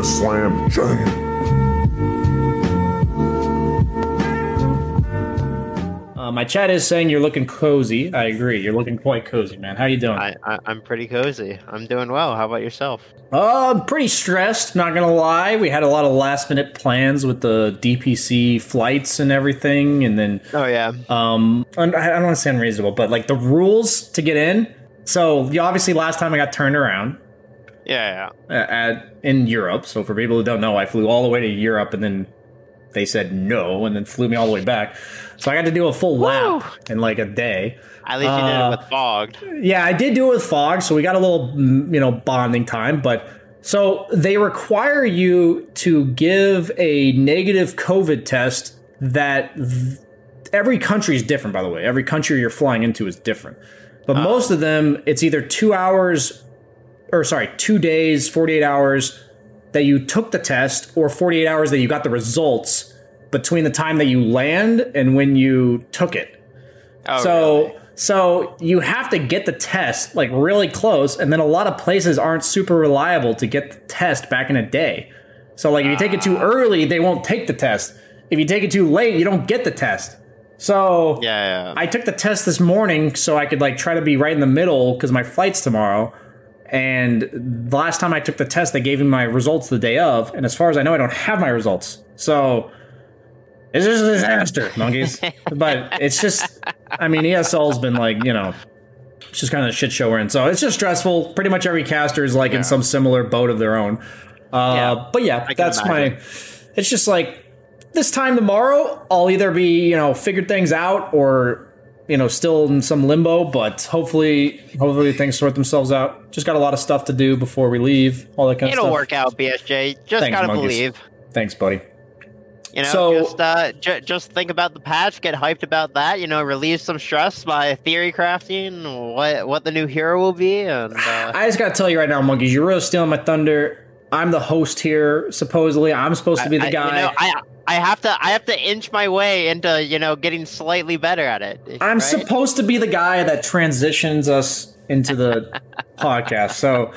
BananaSlamJamma. Uh, my chat is saying you're looking cozy. I agree. You're looking quite cozy, man. How you doing? I, I I'm pretty cozy. I'm doing well. How about yourself? Uh, I'm pretty stressed. Not gonna lie. We had a lot of last minute plans with the DPC flights and everything, and then Oh yeah. um, un- I don't want to say unreasonable, but like the rules to get in. So obviously last time I got turned around Yeah, yeah. uh, at in Europe. So for people who don't know, I flew all the way to Europe, and then they said no, and then flew me all the way back. So I got to do a full lap in like a day. At least you did Uh, it with fogged. Yeah, I did do it with fog, so we got a little, mm, you know, bonding time. But so they require you to give a negative COVID test that v- every country is different, by the way. Every country you're flying into is different. But most of them, it's either two hours, or sorry, two days, 48 hours that you took the test, or 48 hours that you got the results between the time that you land and when you took it. Oh, So really? so you have to get the test like really close, and then a lot of places aren't super reliable to get the test back in a day. So like if you take it too Ah. early, they won't take the test. If you take it too late, you don't get the test. So yeah, yeah. I took the test this morning so I could like try to be right in the middle because my flight's tomorrow. And the last time I took the test, they gave me my results the day of, and as far as I know, I don't have my results. So it's just a disaster, monkeys. but it's just, I mean, ESL's been like, you know, it's just kind of a shit show we're in. So it's just stressful. Pretty much every caster is like in some similar boat of their own. Uh, Yeah, but yeah, that's my. It's just like this time tomorrow, I'll either be you know figured things out or you know still in some limbo. But hopefully, hopefully things sort themselves out. Just got a lot of stuff to do before we leave. All that kind of stuff. It'll stuff. work out, BSJ. Just Thanks, gotta monkeys. believe. Thanks, buddy. You know, So- just uh, j- just think about the patch, get hyped about that. You know, relieve some stress by theory crafting what what the new hero will be, and uh, I just gotta tell you right now, monkeys, you're really stealing my thunder. I'm the host here. Supposedly, I'm supposed to be the I- guy. You know, I I have to I have to inch my way into you know getting slightly better at it. I'm right? supposed to be the guy that transitions us into the podcast. So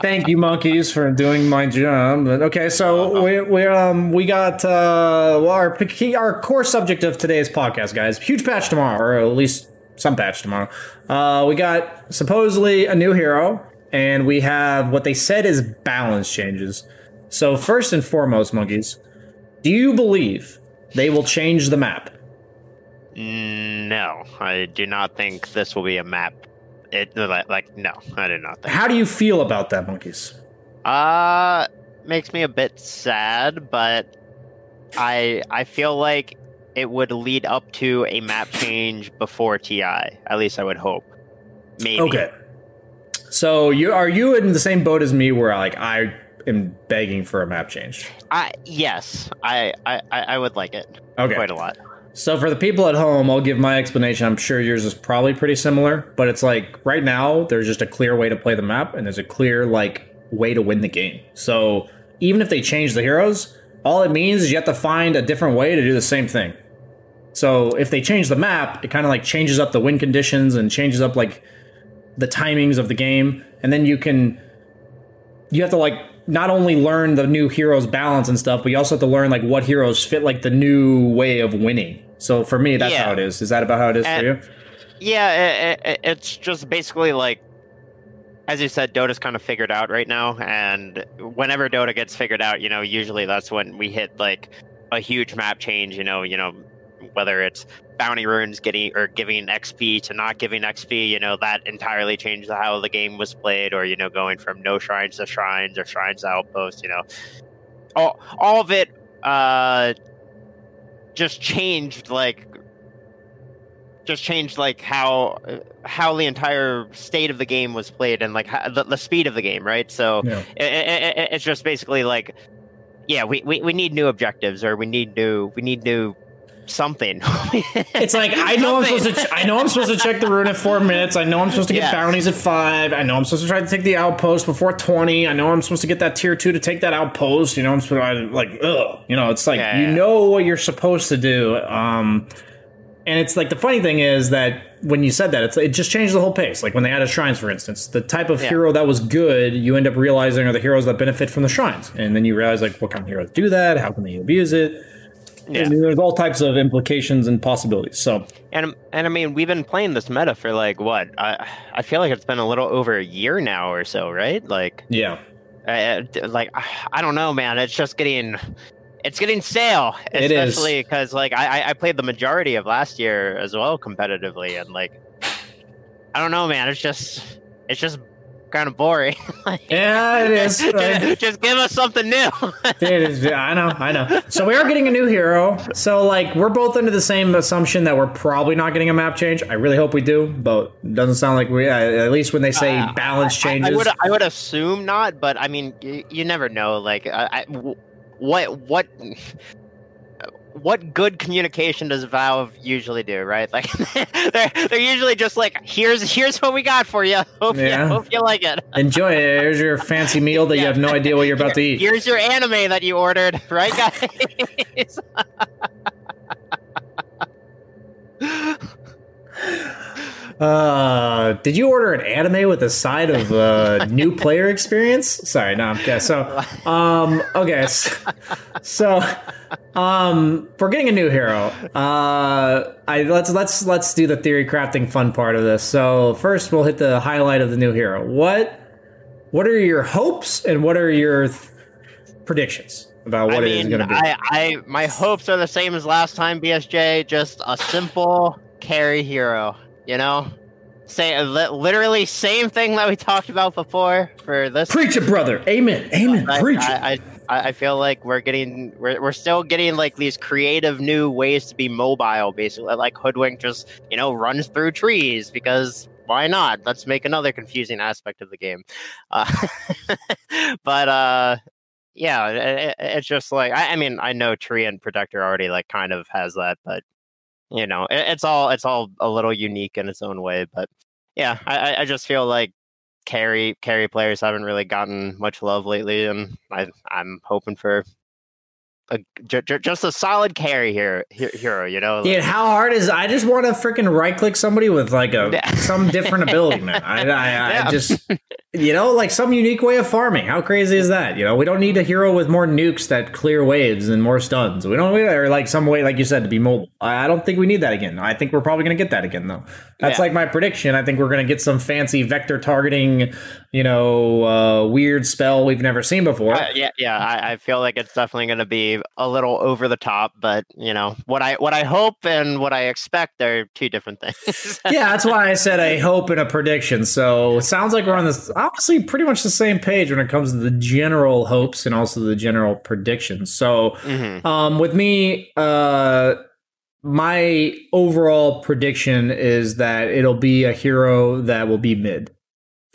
thank you, monkeys, for doing my job. But okay, so we we um we got uh well, our our core subject of today's podcast, guys. Huge patch tomorrow, or at least some patch tomorrow. Uh, we got supposedly a new hero, and we have what they said is balance changes. So first and foremost, monkeys, do you believe they will change the map? No, I do not think this will be a map. It like, like no, I do not think. How do you feel about that, monkeys? Uh makes me a bit sad, but I I feel like it would lead up to a map change before TI. At least I would hope. Maybe. Okay. So you are you in the same boat as me where like I am begging for a map change? I yes, I I, I would like it. Okay. Quite a lot. So for the people at home, I'll give my explanation. I'm sure yours is probably pretty similar, but it's like right now there's just a clear way to play the map and there's a clear like way to win the game. So even if they change the heroes, all it means is you have to find a different way to do the same thing. So if they change the map, it kind of like changes up the win conditions and changes up like the timings of the game, and then you can you have to like not only learn the new heroes balance and stuff, but you also have to learn like what heroes fit like the new way of winning. So for me, that's Yeah. how it is. Is that about how it is And- for you? Yeah, it, it, it's just basically like, as you said, Dota's kind of figured out right now, and whenever Dota gets figured out, you know, usually that's when we hit like a huge map change. You know, you know, whether it's bounty runes getting or giving XP to not giving XP, you know, that entirely changed how the game was played, or you know, going from no shrines to shrines or shrines to outposts. You know, all all of it uh, just changed like just changed like how how the entire state of the game was played and like how, the, the speed of the game right so Yeah. i i i it's just basically like yeah we, we we need new objectives or we need new we need new something It's like I know I'm supposed to. I know I'm supposed to check the rune at four minutes. I know I'm supposed to get bounties at five. I know I'm supposed to try to take the outpost before twenty. I know I'm supposed to get that tier two to take that outpost. You know I'm supposed to like ugh. You know it's like Yeah, you yeah. know what you're supposed to do. Um, and it's like the funny thing is that when you said that, it's it just changed the whole pace. Like when they added shrines, for instance, the type of Yeah. hero that was good, you end up realizing are the heroes that benefit from the shrines, and then you realize like what kind of heroes do that, how can they abuse it. Yeah. There's all types of implications and possibilities. So and and i mean we've been playing this meta for like what i i feel like it's been a little over a year now or so right like yeah, uh, d- like I don't know, man. It's just getting, it's getting stale, It is. especially because like I I- I played the majority of last year as well competitively, and like I don't know, man. It's just it's just kind of boring. Like, yeah, it is. just, just give us something new. it is. Yeah, I know. I know. So we are getting a new hero. So like we're both under the same assumption that we're probably not getting a map change. I really hope we do, but it doesn't sound like we. At least when they say Uh, balance changes. I, would I would assume not, but I mean you, you never know. Like I, I- what what. What good communication does Valve usually do, right? Like they're they're usually just like, here's here's what we got for you. Hope Yeah. you hope you like it. Enjoy it. Here's your fancy meal that you have no idea what you're about to eat. Here's your anime that you ordered, right, guys? Uh, did you order an anime with a side of uh, new player experience? Sorry, no. Okay, so um, okay, so, so um, we're getting a new hero. Uh, I let's let's let's do the theory crafting fun part of this. So first, we'll hit the highlight of the new hero. What what are your hopes and what are your th- predictions about what I it is going to be? I, I my hopes are the same as last time, BSJ. Just a simple carry hero, you know. Say literally same thing that we talked about before for this. Preach it, brother. Amen. Amen. I, Preach it. I, I, I feel like we're getting we're, we're still getting like these creative new ways to be mobile basically like hoodwink just you know runs through trees because why not let's make another confusing aspect of the game uh, but uh yeah it, it- it's just like I, I mean i know Treant Protector already like kind of has that but you know it, it's all it's all a little unique in its own way but yeah i I- just feel like carry carry players haven't really gotten much love lately, and I I'm hoping for a j- j- just a solid carry here he- hero. You know, Dude, how hard is I just want to freaking right click somebody with like a some different ability, man. I, I, I Yeah. just you know like some unique way of farming. How crazy is that? You know, we don't need a hero with more nukes that clear waves and more stuns. We don't need or like some way like you said to be mobile. I I don't think we need that again. I think we're probably gonna get that again though. That's Yeah. like my prediction. I think we're gonna get some fancy vector targeting, you know, uh, weird spell we've never seen before. Uh, yeah, yeah. I, I feel like it's definitely going to be a little over the top, but you know what I what I hope and what I expect are two different things. yeah, that's why I said a hope and a prediction. So it sounds like we're on this obviously pretty much the same page when it comes to the general hopes and also the general predictions. So Mhm. um, with me, uh, my overall prediction is that it'll be a hero that will be mid.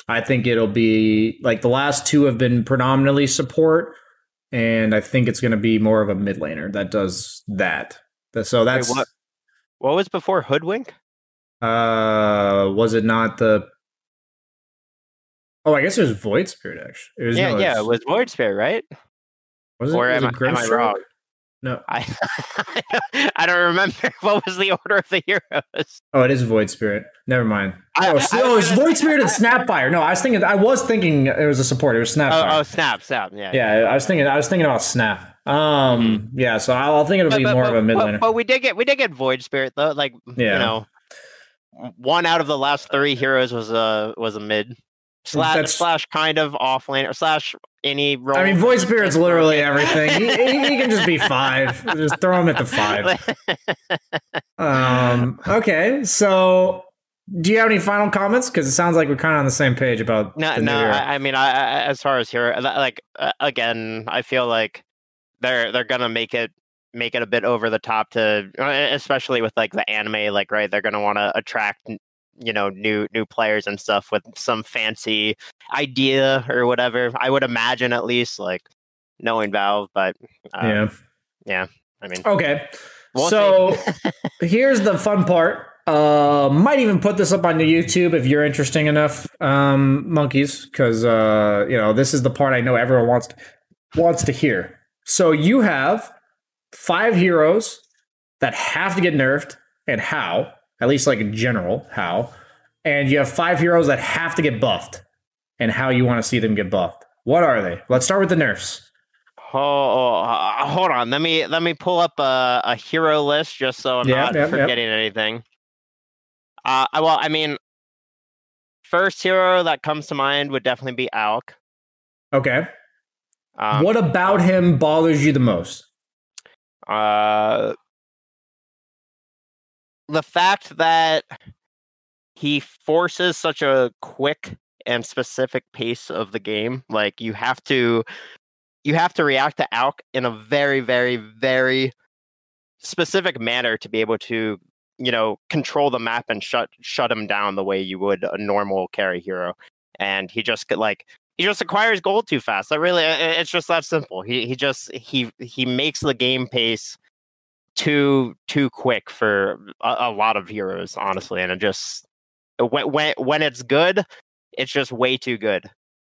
I think it'll be like the last two have been predominantly support, and I think it's going to be more of a mid laner that does that. So that's Wait, what? What was before Hoodwink? uh, was it not the? Oh, I guess it was Void Spirit. Actually, it was, Yeah, no, yeah, it was Void Spirit, right? Was it, or was am it I- am I wrong? No. I I don't remember what was the order of the heroes. Oh, it is Void Spirit. Never mind. I- oh, I- so- I oh, was it's Void Spirit and Snapfire. No, I was thinking. I was thinking it was a support. It was Snapfire. Oh, oh, snap, snap, yeah. yeah, I was thinking. I was thinking about Snap. Um, yeah. So I'll, I'll think it'll But, be but- more but- of a mid laner. But we did get we did get Void Spirit though. Like Yeah. you know, one out of the last three heroes was a was a mid slash That's- slash kind of off lane or slash any role. I mean, Void Spirit's literally everything. He, he, can just be five. Just throw him at the five. Um. Okay. So, do you have any final comments? Because it sounds like we're kind of on the same page about No, no. I, I mean, I, I as far as here, like uh, again, I feel like they're they're gonna make it make it a bit over the top to, uh, especially with like the anime. Like, right, they're gonna want to attract you know new new players and stuff with some fancy idea or whatever. I would imagine at least like knowing Valve, but uh, yeah. I mean, Okay. we'll so here's the fun part. Uh, might even put this up on the YouTube if you're interesting enough, um, monkeys, because uh, you know this is the part I know everyone wants to, wants to hear. So you have five heroes that have to get nerfed, and how? At least like in general, how? And you have five heroes that have to get buffed, and how you want to see them get buffed. What are they? Let's start with the nerfs. Oh, uh, hold on. Let me let me pull up a, a hero list just so I'm Yeah, not yeah. forgetting anything. Uh, I- well, I mean, first hero that comes to mind would definitely be Alk. Okay. Um, what about him bothers you the most? Uh, the fact that he forces such a quick and specific pace of the game, like you have to, you have to react to Alk in a very, very, very specific manner to be able to, you know, control the map and shut shut him down the way you would a normal carry hero. And he just like he just acquires gold too fast. I really, it's just that simple. He he just he he makes the game pace too too quick for a, a lot of heroes, honestly. And it just when when when it's good, it's just way too good.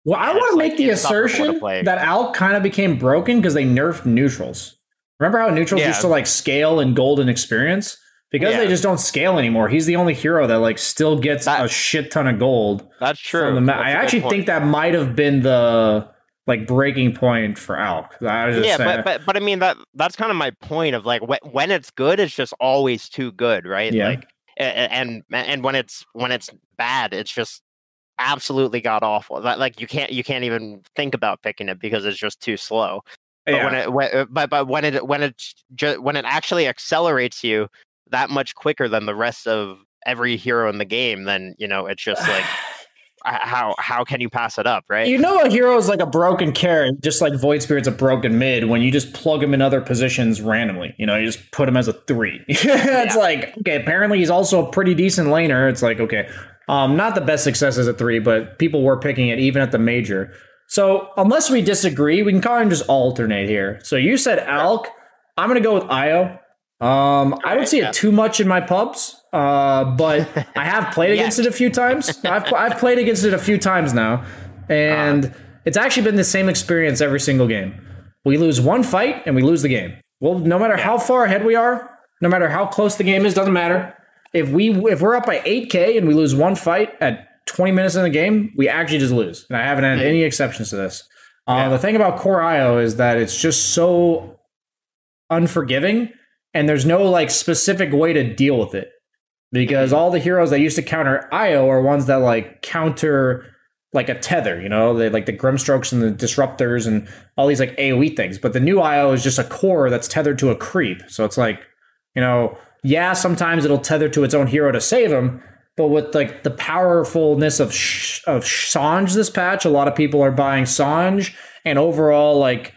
Well, I want to like, make the assertion that Alk kind of became broken because they nerfed neutrals. Remember how neutrals Yeah. used to like scale in golden experience? Because they just don't scale anymore. He's the only hero that like still gets That- a shit ton of gold That's true. from the map. That's I actually think that might have been the like breaking point for Alk. I was just yeah, saying. but, but but I mean that that's kind of my point of like when when it's good, it's just always too good, right? Yeah. Like and and when it's when it's bad, it's just absolutely god awful. That like you can't you can't even think about picking it because it's just too slow. But yeah. when it when, uh, but but when it when it ju- when it actually accelerates you that much quicker than the rest of every hero in the game, then you know it's just like how how can you pass it up, right? You know a hero is like a broken carrot, just like Void Spirit's a broken mid when you just plug him in other positions randomly. You know, you just put him as a three. it's Yeah. like, okay, apparently he's also a pretty decent laner. It's like, okay, um, not the best success as a three, but people were picking it even at the major. So unless we disagree, we can kind of just alternate here. So you said Alk. I'm gonna go with Io. Um, I don't see yeah. it too much in my pubs, uh, but I have played against it a few times. I've, I've played against it a few times now, and it's actually been the same experience every single game. We lose one fight and we lose the game. Well, no matter how far ahead we are, no matter how close the game is, doesn't matter. If we if we're up by 8k and we lose one fight at 20 minutes in the game, we actually just lose. And I haven't had any exceptions to this. Uh, The thing about Core IO is that it's just so unforgiving, and there's no like specific way to deal with it because mm-hmm. all the heroes that used to counter IO are ones that like counter like a tether, you know, they like the Grimstrokes and the disruptors and all these like AoE things. But the new IO is just a core that's tethered to a creep. So it's like, you know, yeah, sometimes it'll tether to its own hero to save him. But with like the powerfulness of Sh- of Sange this patch, a lot of people are buying Sange, and overall like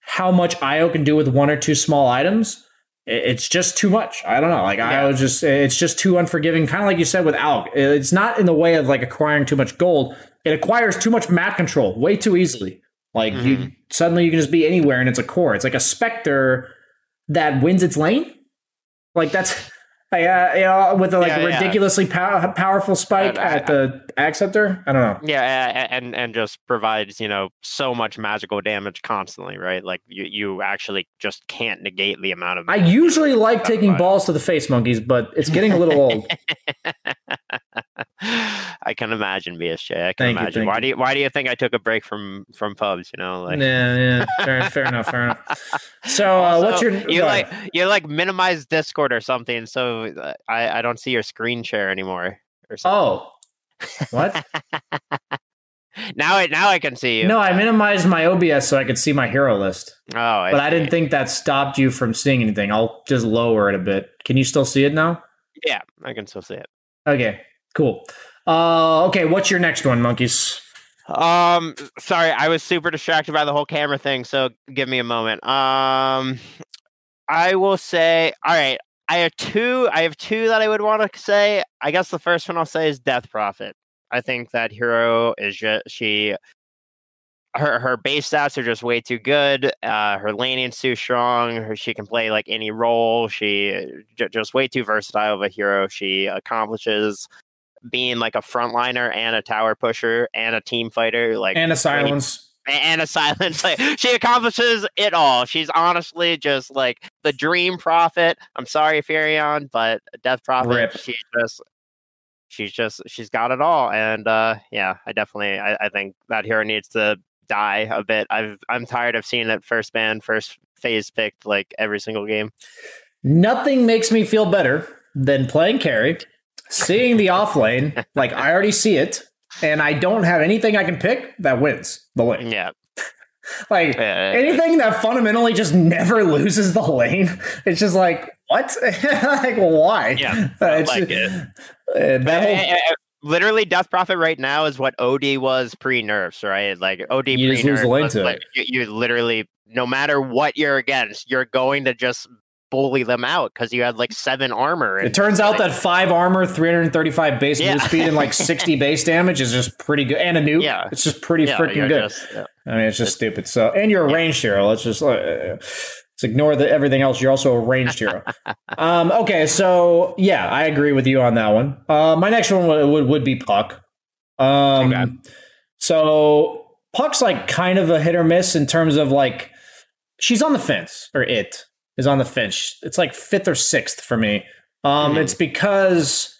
how much IO can do with one or two small items. It's just too much. I don't know. Like yeah. I was just, it's just too unforgiving. Kind of like you said with Alk. It's not in the way of like acquiring too much gold. It acquires too much map control way too easily. Like mm-hmm. you suddenly you can just be anywhere and it's a core. It's like a Spectre that wins its lane. Like that's uh, yeah, with a like yeah, ridiculously yeah. pow- powerful spike at the acceptor. I don't know. Yeah, and and just provides you know so much magical damage constantly, right? Like you you actually just can't negate the amount of. I usually like taking balls to the face, monkeys, but it's getting a little old. I can imagine BSJ. I can thank imagine. You, why you. do you why do you think I took a break from from pubs? You know, like yeah, yeah, fair, fair enough, fair enough. So, uh, what's your you like you like minimize Discord or something? So uh, I I don't see your screen share anymore. Or something. Oh, what? now I now I can see you. No, I minimized my OBS so I could see my hero list. Oh, I but see. I didn't think that stopped you from seeing anything. I'll just lower it a bit. Can you still see it now? Yeah, I can still see it. Okay, Cool. Uh, okay, what's your next one, monkeys? Um, sorry, I was super distracted by the whole camera thing, so give me a moment. Um, I will say, all right, I have two. I have two that I would want to say. I guess the first one I'll say is Death Prophet. I think that hero is just she. Her her base stats are just way too good. Uh, her laning's too strong. Her, she can play like any role. She j- just way too versatile of a hero. She accomplishes being like a frontliner and a tower pusher and a team fighter, like and a silence. and a silence. Like she accomplishes it all. She's honestly just like the dream prophet. I'm sorry, Furion, but Death Prophet. Rip. She just she's just she's got it all. And uh yeah, I definitely I, I think that hero needs to die a bit. I've I'm tired of seeing it first ban, first phase picked like every single game. Nothing makes me feel better than playing carry seeing the off lane, like I already see it, and I don't have anything I can pick that wins the lane. Yeah. like yeah, anything that fundamentally just never loses the lane. It's just like what? like why? Yeah, uh, like it. Uh, that whole, literally Death Prophet right now is what OD was pre nerfs, right? Like OD pre nerfs. Like, you, you literally, no matter what you're against, you're going to just bully them out because you had like seven armor. it turns out that five armor, 335 base yeah. move speed, and like 60 base damage is just pretty good. And a nuke. Yeah. It's just pretty yeah, freaking good. Just, yeah. I mean, it's just it's, stupid. So, and you're a ranged hero. Let's just. Uh, let's ignore the, everything else. You're also a ranged hero. um, okay, so yeah, I agree with you on that one. Uh, my next one would, would, would be Puck. Um, okay. So Puck's like kind of a hit or miss in terms of like she's on the fence or it is on the fence. It's like fifth or sixth for me. Um, mm. It's because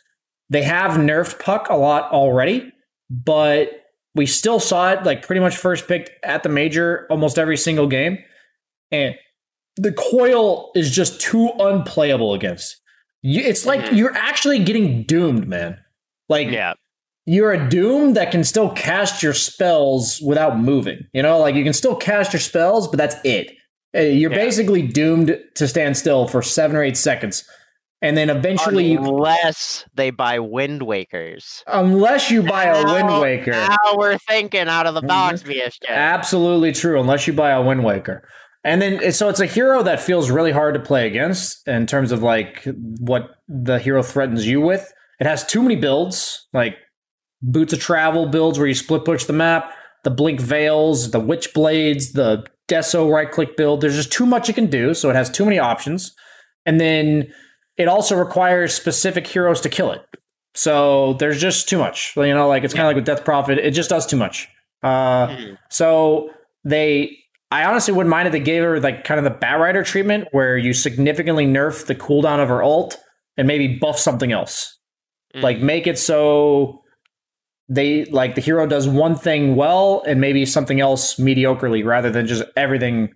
they have nerfed Puck a lot already, but we still saw it like pretty much first picked at the major almost every single game. And the coil is just too unplayable against. You, it's like mm-hmm. you're actually getting doomed, man. Like, yeah. You're a doom that can still cast your spells without moving. You know, like you can still cast your spells, but that's it. Uh, you're yeah. basically doomed to stand still for seven or eight seconds. And then eventually, unless you, they buy Wind Wakers, unless you buy now, a Wind Waker, now we're thinking out of the box, mm-hmm. BSJ. Absolutely true. Unless you buy a Wind Waker, and then so it's a hero that feels really hard to play against in terms of like what the hero threatens you with. It has too many builds, like boots of travel builds where you split push the map, the blink veils, the witch blades, the Deso right click build. There's just too much it can do, so it has too many options. And then it also requires specific heroes to kill it. So there's just too much. You know, like it's kind of like with Death Prophet, it just does too much. Uh, mm-hmm. So they, I honestly wouldn't mind if they gave her like kind of the Batrider treatment where you significantly nerf the cooldown of her ult and maybe buff something else. Mm-hmm. Like make it so they like the hero does one thing well and maybe something else mediocrely rather than just everything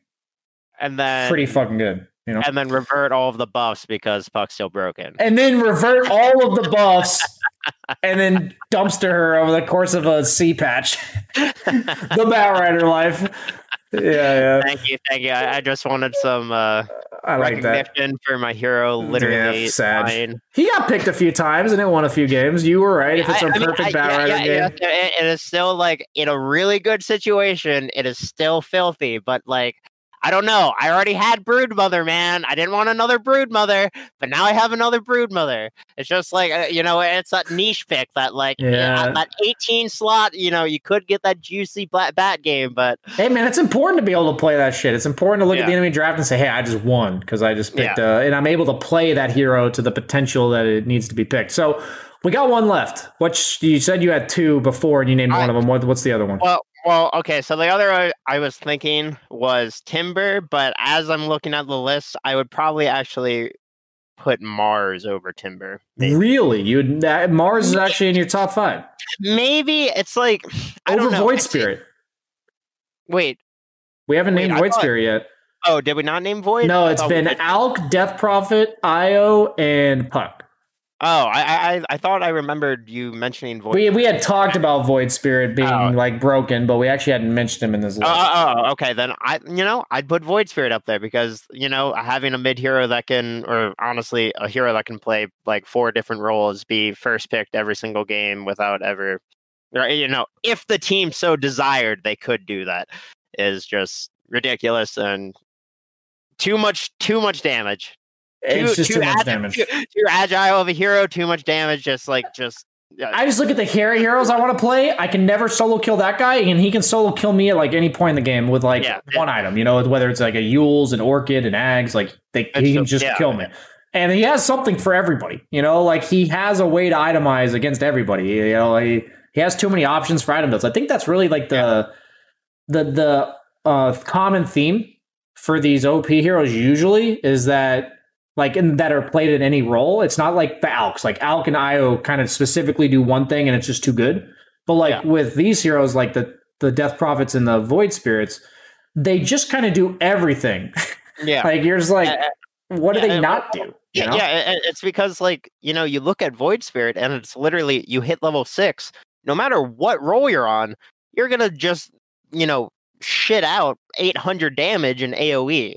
and then pretty fucking good you know? and then revert all of the buffs because puck's still broken. And then revert all of the buffs and then dumpster her over the course of a C patch. The Batrider life. Yeah yeah. Thank you thank you. I, I just wanted some uh I like that. for my hero. Literally, yeah, he got picked a few times and it won a few games. You were right. If it's a I, perfect mean, Batrider yeah, yeah, game, it is still like in a really good situation. It is still filthy, but like I don't know. I already had brood mother, man. I didn't want another brood mother, but now I have another brood mother. It's just like uh, you know, it's that niche pick that like yeah. that 18 slot. You know, you could get that juicy black bat game, but hey, man, it's important to be able to play that shit. It's important to look yeah. at the enemy draft and say, hey, I just won because I just picked, uh, and I'm able to play that hero to the potential that it needs to be picked. So. We got one left. Which you said you had two before, and you named I, one of them. What, what's the other one? Well, well, okay. So the other I, I was thinking was Timber, but as I'm looking at the list, I would probably actually put Mars over Timber. Maybe. Really? You Mars is actually in your top five? Maybe it's like over Void Spirit. Wait, we haven't wait, named Void thought, Spirit yet. Oh, did we not name Void? No, it's been Alk, Death Prophet, Io, and Puck. Oh, I, I I thought I remembered you mentioning Void. We we had talked about Void Spirit being oh. like broken, but we actually hadn't mentioned him in this oh, list. Oh, oh, oh, okay. Then I you know I'd put Void Spirit up there because you know having a mid hero that can, or honestly a hero that can play like four different roles, be first picked every single game without ever, you know, if the team so desired, they could do that. Is just ridiculous and too much too much damage it's just too, too much damage. Too, too, agile of a hero, too much damage. Just like just. I just look at the hero heroes I want to play. I can never solo kill that guy, and he can solo kill me at like any point in the game with like yeah, one item. You know, whether it's like a Euls, an Orchid, an Aghs, like they, he can just yeah, kill me. And he has something for everybody. You know, like he has a way to itemize against everybody. You know, he, he has too many options for item builds. I think that's really like the yeah. the the uh, common theme for these OP heroes usually is that like in, that are played in any role. It's not like the Alks. Like Alk and Io kind of specifically do one thing and it's just too good. But like yeah. with these heroes, like the the Death Prophets and the Void Spirits, they just kind of do everything. Yeah, like you're just like, uh, what do they not do? Yeah, know? yeah, it's because like you know you look at Void Spirit and it's literally you hit level six. No matter what role you're on, you're gonna just you know shit out 800 damage in AOE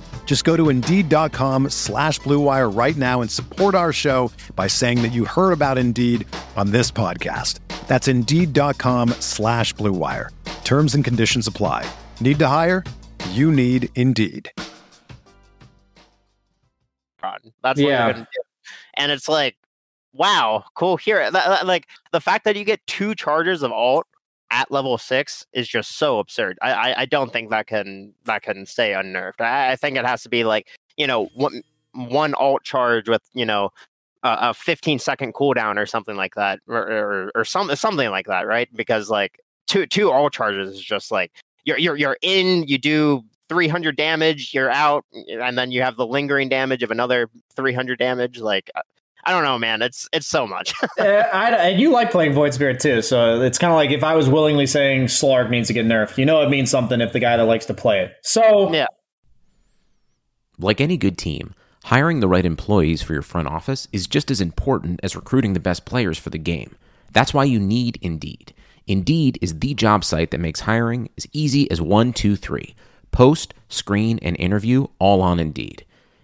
Just go to Indeed.com slash BlueWire right now and support our show by saying that you heard about Indeed on this podcast. That's Indeed.com slash BlueWire. Terms and conditions apply. Need to hire? You need Indeed. That's what yeah. you're going to do. And it's like, wow, cool. Here, like the fact that you get two charges of ult at level six is just so absurd. I, I, I don't think that can that can stay unnerved. I, I, think it has to be like you know one one ult charge with you know a, a 15 second cooldown or something like that, or or, or some, something like that, right? Because like two two ult charges is just like you're you're you're in, you do 300 damage, you're out, and then you have the lingering damage of another 300 damage. Like uh, I don't know, man. It's it's so much. uh, I, and you like playing Void Spirit too, so it's kind of like if I was willingly saying Slark needs to get nerfed, you know, it means something if the guy that likes to play it. So yeah. Like any good team, hiring the right employees for your front office is just as important as recruiting the best players for the game. That's why you need Indeed. Indeed is the job site that makes hiring as easy as one, two, three. Post, screen, and interview all on Indeed.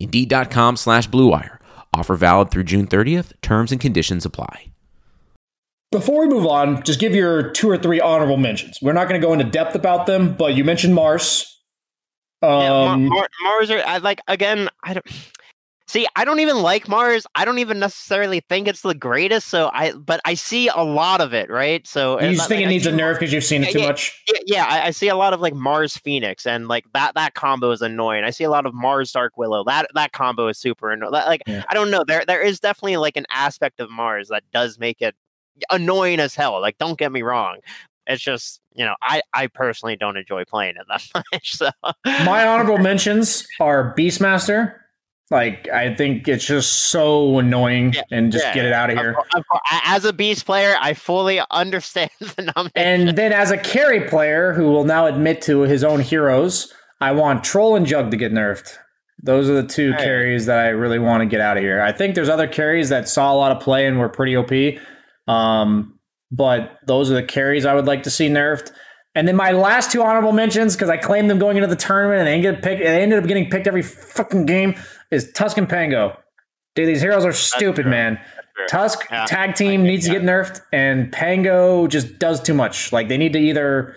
Indeed.com slash Bluewire. Offer valid through June 30th. Terms and conditions apply. Before we move on, just give your two or three honorable mentions. We're not going to go into depth about them, but you mentioned Mars. yeah, Mar- Um, Mar- Mars are I like again. I don't see. I don't even like Mars. I don't even necessarily think it's the greatest. So I, but I see a lot of it, right? So you just think like, it needs a nerf because you've seen it too yeah. much? Yeah, yeah I, I see a lot of like Mars Phoenix, and like that that combo is annoying. I see a lot of Mars Dark Willow. That that combo is super annoying. Like Yeah. I don't know. There there is definitely like an aspect of Mars that does make it annoying as hell. Like don't get me wrong. It's just you know I I personally don't enjoy playing it that much. So My honorable mentions are Beastmaster. Like, I think it's just so annoying Yeah, and just Yeah, get it out of of here. of cour- a- As a beast player, I fully understand the nomination. And then as a carry player who will now admit to his own heroes, I want Troll and Jug to get nerfed. Those are the two Hey. carries that I really want to get out of here. I think there's other carries that saw a lot of play and were pretty OP. Um, but those are the carries I would like to see nerfed. And then my last two honorable mentions, because I claimed them going into the tournament and they ended, up pick, they ended up getting picked every fucking game, is Tusk and Pango. Dude, these heroes are stupid, man. Tusk Yeah, tag team needs to get nerfed, and Pango just does too much. Like they need to either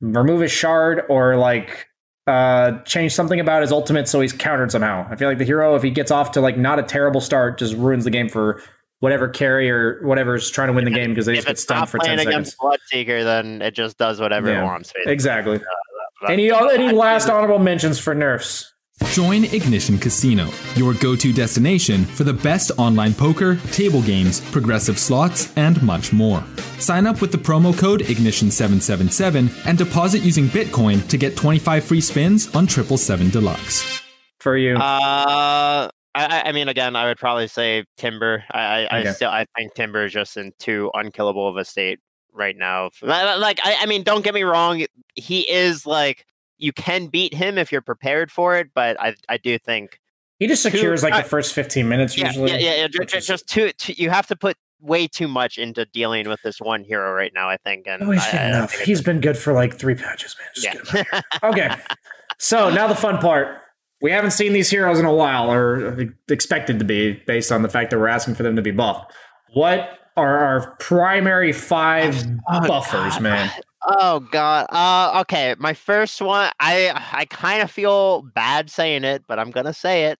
remove his shard or like uh change something about his ultimate so he's countered somehow. I feel like the hero, if he gets off to like not a terrible start, just ruins the game for whatever carry or whatever's trying to win the game because they just get it's stunned for ten playing seconds. against Bloodseeker, then it just does whatever Yeah. it wants. basically. Exactly. That- Any any last honorable mentions for nerfs? Join Ignition Casino, your go to destination for the best online poker, table games, progressive slots, and much more. Sign up with the promo code Ignition777 and deposit using Bitcoin to get 25 free spins on 777 Deluxe. For you. Uh, I, I- mean, again, I would probably say Timber. I, I, I still, I think Timber is just in too unkillable of a state right now. Li- li- Like, I, I mean, don't get me wrong, he is like you can beat him if you're prepared for it, but I, I do think he just secures like I- the uh, first fifteen minutes yeah, usually. yeah, yeah, yeah, ju- which is- just too, too, you have to put way too much into dealing with this one hero right now. I think, and Oh, he's I- good I He's been good for like three patches, man. Just it's- get him yeah. Okay. So now the fun part. We haven't seen these heroes in a while, or expected to be, based on the fact that we're asking for them to be buffed. What are our primary five Oh, buffers, God. man? Oh god. Uh okay, my first one I I kind of feel bad saying it, but I'm going to say it.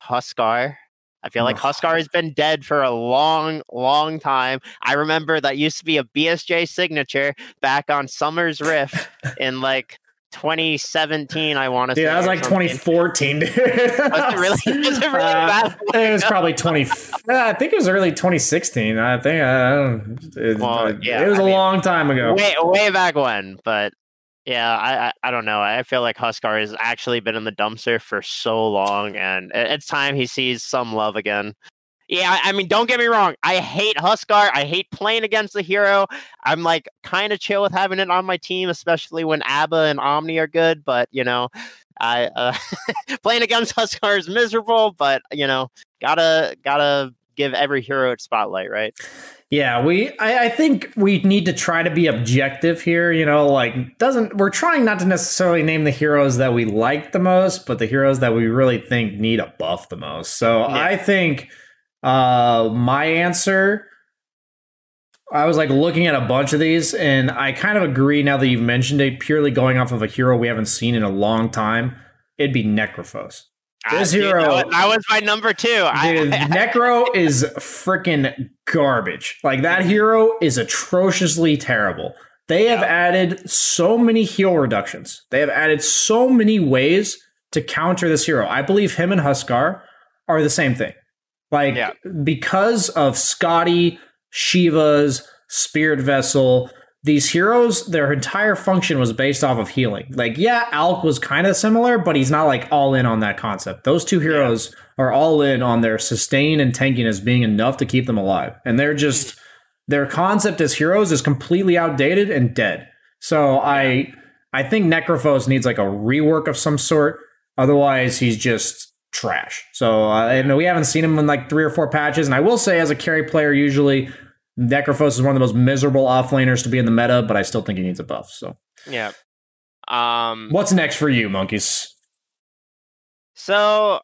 Huskar. I feel like Huskar has been dead for a long, long time. I remember that used to be a BSJ signature back on Summoner's Rift in like 2017, I want to say. that was like 2014, dude. Was it really? Was it really Uh, bad? It was probably 20. uh, I think it was early 2016. I think. I don't, it, Well, yeah, it was I a mean, long time ago. way way back when but yeah I, I i don't know i feel like huskar has actually been in the dumpster for so long and it's time he sees some love again yeah i mean don't get me wrong i hate huskar i hate playing against the hero i'm like kind of chill with having it on my team especially when abba and omni are good but you know i uh, playing against huskar is miserable but you know gotta gotta give every hero its spotlight right Yeah, we. I, I think we need to try to be objective here. You know, like doesn't we're trying not to necessarily name the heroes that we like the most, but the heroes that we really think need a buff the most. So Yeah. I think uh my answer. I was like looking at a bunch of these, and I kind of agree now that you've mentioned it. Purely going off of a hero we haven't seen in a long time, it'd be Necrophos. This dude, hero- that was, that was my number two Dude, I- Necro is freaking garbage. Like that hero is atrociously terrible. They have Yeah. added so many heal reductions. They have added so many ways to counter this hero. I believe him and Huskar are the same thing. Like Yeah. because of Skadi, Shiva's Spirit Vessel, these heroes, their entire function was based off of healing. Like, yeah, Alk was kind of similar, but he's not like all in on that concept. Those two heroes are all in on their sustain and tanking as being enough to keep them alive. And they're just mm. their concept as heroes is completely outdated and dead. So I I think Necrophos needs like a rework of some sort. Otherwise, he's just trash. So uh, and we haven't seen him in like three or four patches. And I will say, as a carry player, usually Necrophos is one of the most miserable offlaners to be in the meta, but I still think he needs a buff. So yeah. Um. what's next for you, monkeys? So,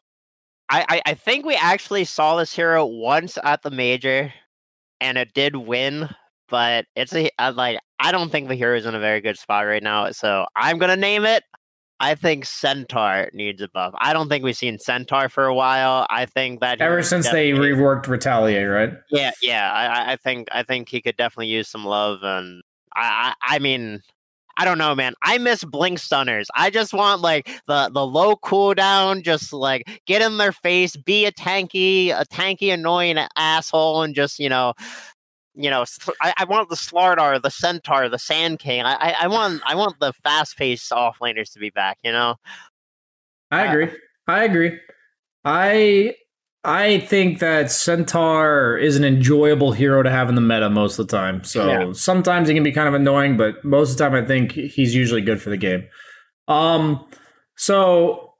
I, I I think we actually saw this hero once at the major, and it did win. But it's a I, like I don't think the hero is in a very good spot right now. So I'm gonna name it. I think Centaur needs a buff. I don't think we've seen Centaur for a while. I think that Ever since they reworked Retaliate, right? yeah, yeah. I, I- think I think he could definitely use some love, and I, I, I mean, I don't know, man. I miss blink stunners. I just want like the the low cooldown, just like get in their face, be a tanky, a tanky, annoying asshole, and just you know. You know, I want the Slardar, the Centaur, the Sand King. I, I, I want, I want the fast-paced offlaners to be back. You know, I Uh, agree. I agree. I I think that Centaur is an enjoyable hero to have in the meta most of the time. So Yeah. sometimes he can be kind of annoying, but most of the time I think he's usually good for the game. Um so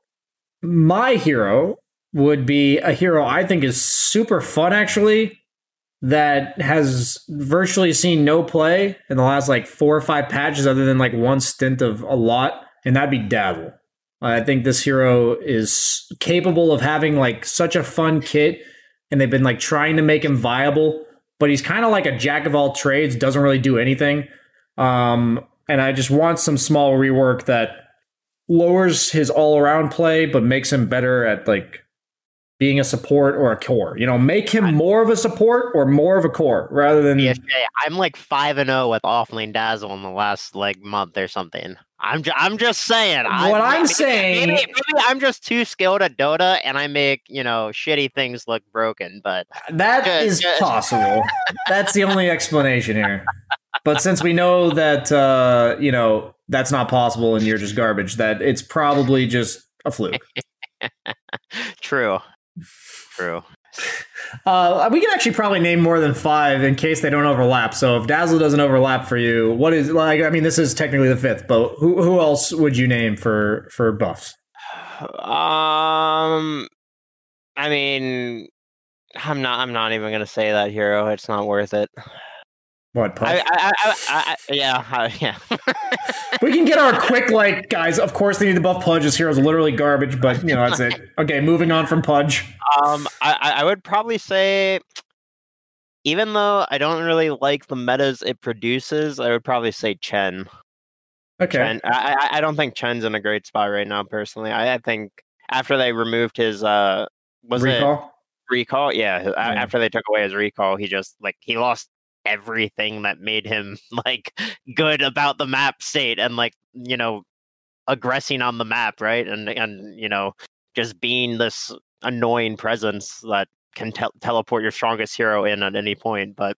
my hero would be a hero I think is super fun actually that has virtually seen no play in the last like four or five patches other than like one stint of a lot and that'd be Dazzle. I think this hero is capable of having like such a fun kit, and they've been like trying to make him viable, but he's kind of like a jack of all trades, doesn't really do anything. Um, and I just want some small rework that lowers his all around play, but makes him better at like being a support or a core. You know, make him more of a support or more of a core rather than BSJ, I'm like five and zero with offlane dazzle in the last like month or something. I'm ju- I'm just saying. What I'm maybe- saying- maybe, maybe I'm just too skilled at Dota, and I make you know shitty things look broken. But That Good, is good. possible. that's the only explanation here. But since we know that uh, you know that's not possible and you're just garbage, that it's probably just a fluke. true, true. Uh, we can actually probably name more than five in case they don't overlap. So if Dazzle doesn't overlap for you, what is like? I mean, this is technically the fifth, but who who else would you name for for buffs? Um, I mean, I'm not. I'm not even gonna say that hero. It's not worth it. What? I, I, I, yeah, yeah. we can get our quick like guys. Of course, they need to buff Pudge. This hero's literally garbage, but you know that's it. Okay, moving on from Pudge. Um, I, I would probably say, even though I don't really like the metas it produces, I would probably say Chen. Okay. Chen. I, I don't think Chen's in a great spot right now. Personally, I, I think after they removed his uh, was it Recall. recall? Yeah, Yeah. after they took away his recall, he just like he lost everything that made him like good about the map state and like you know aggressing on the map, right? And and you know just being this annoying presence that can tel- teleport your strongest hero in at any point. But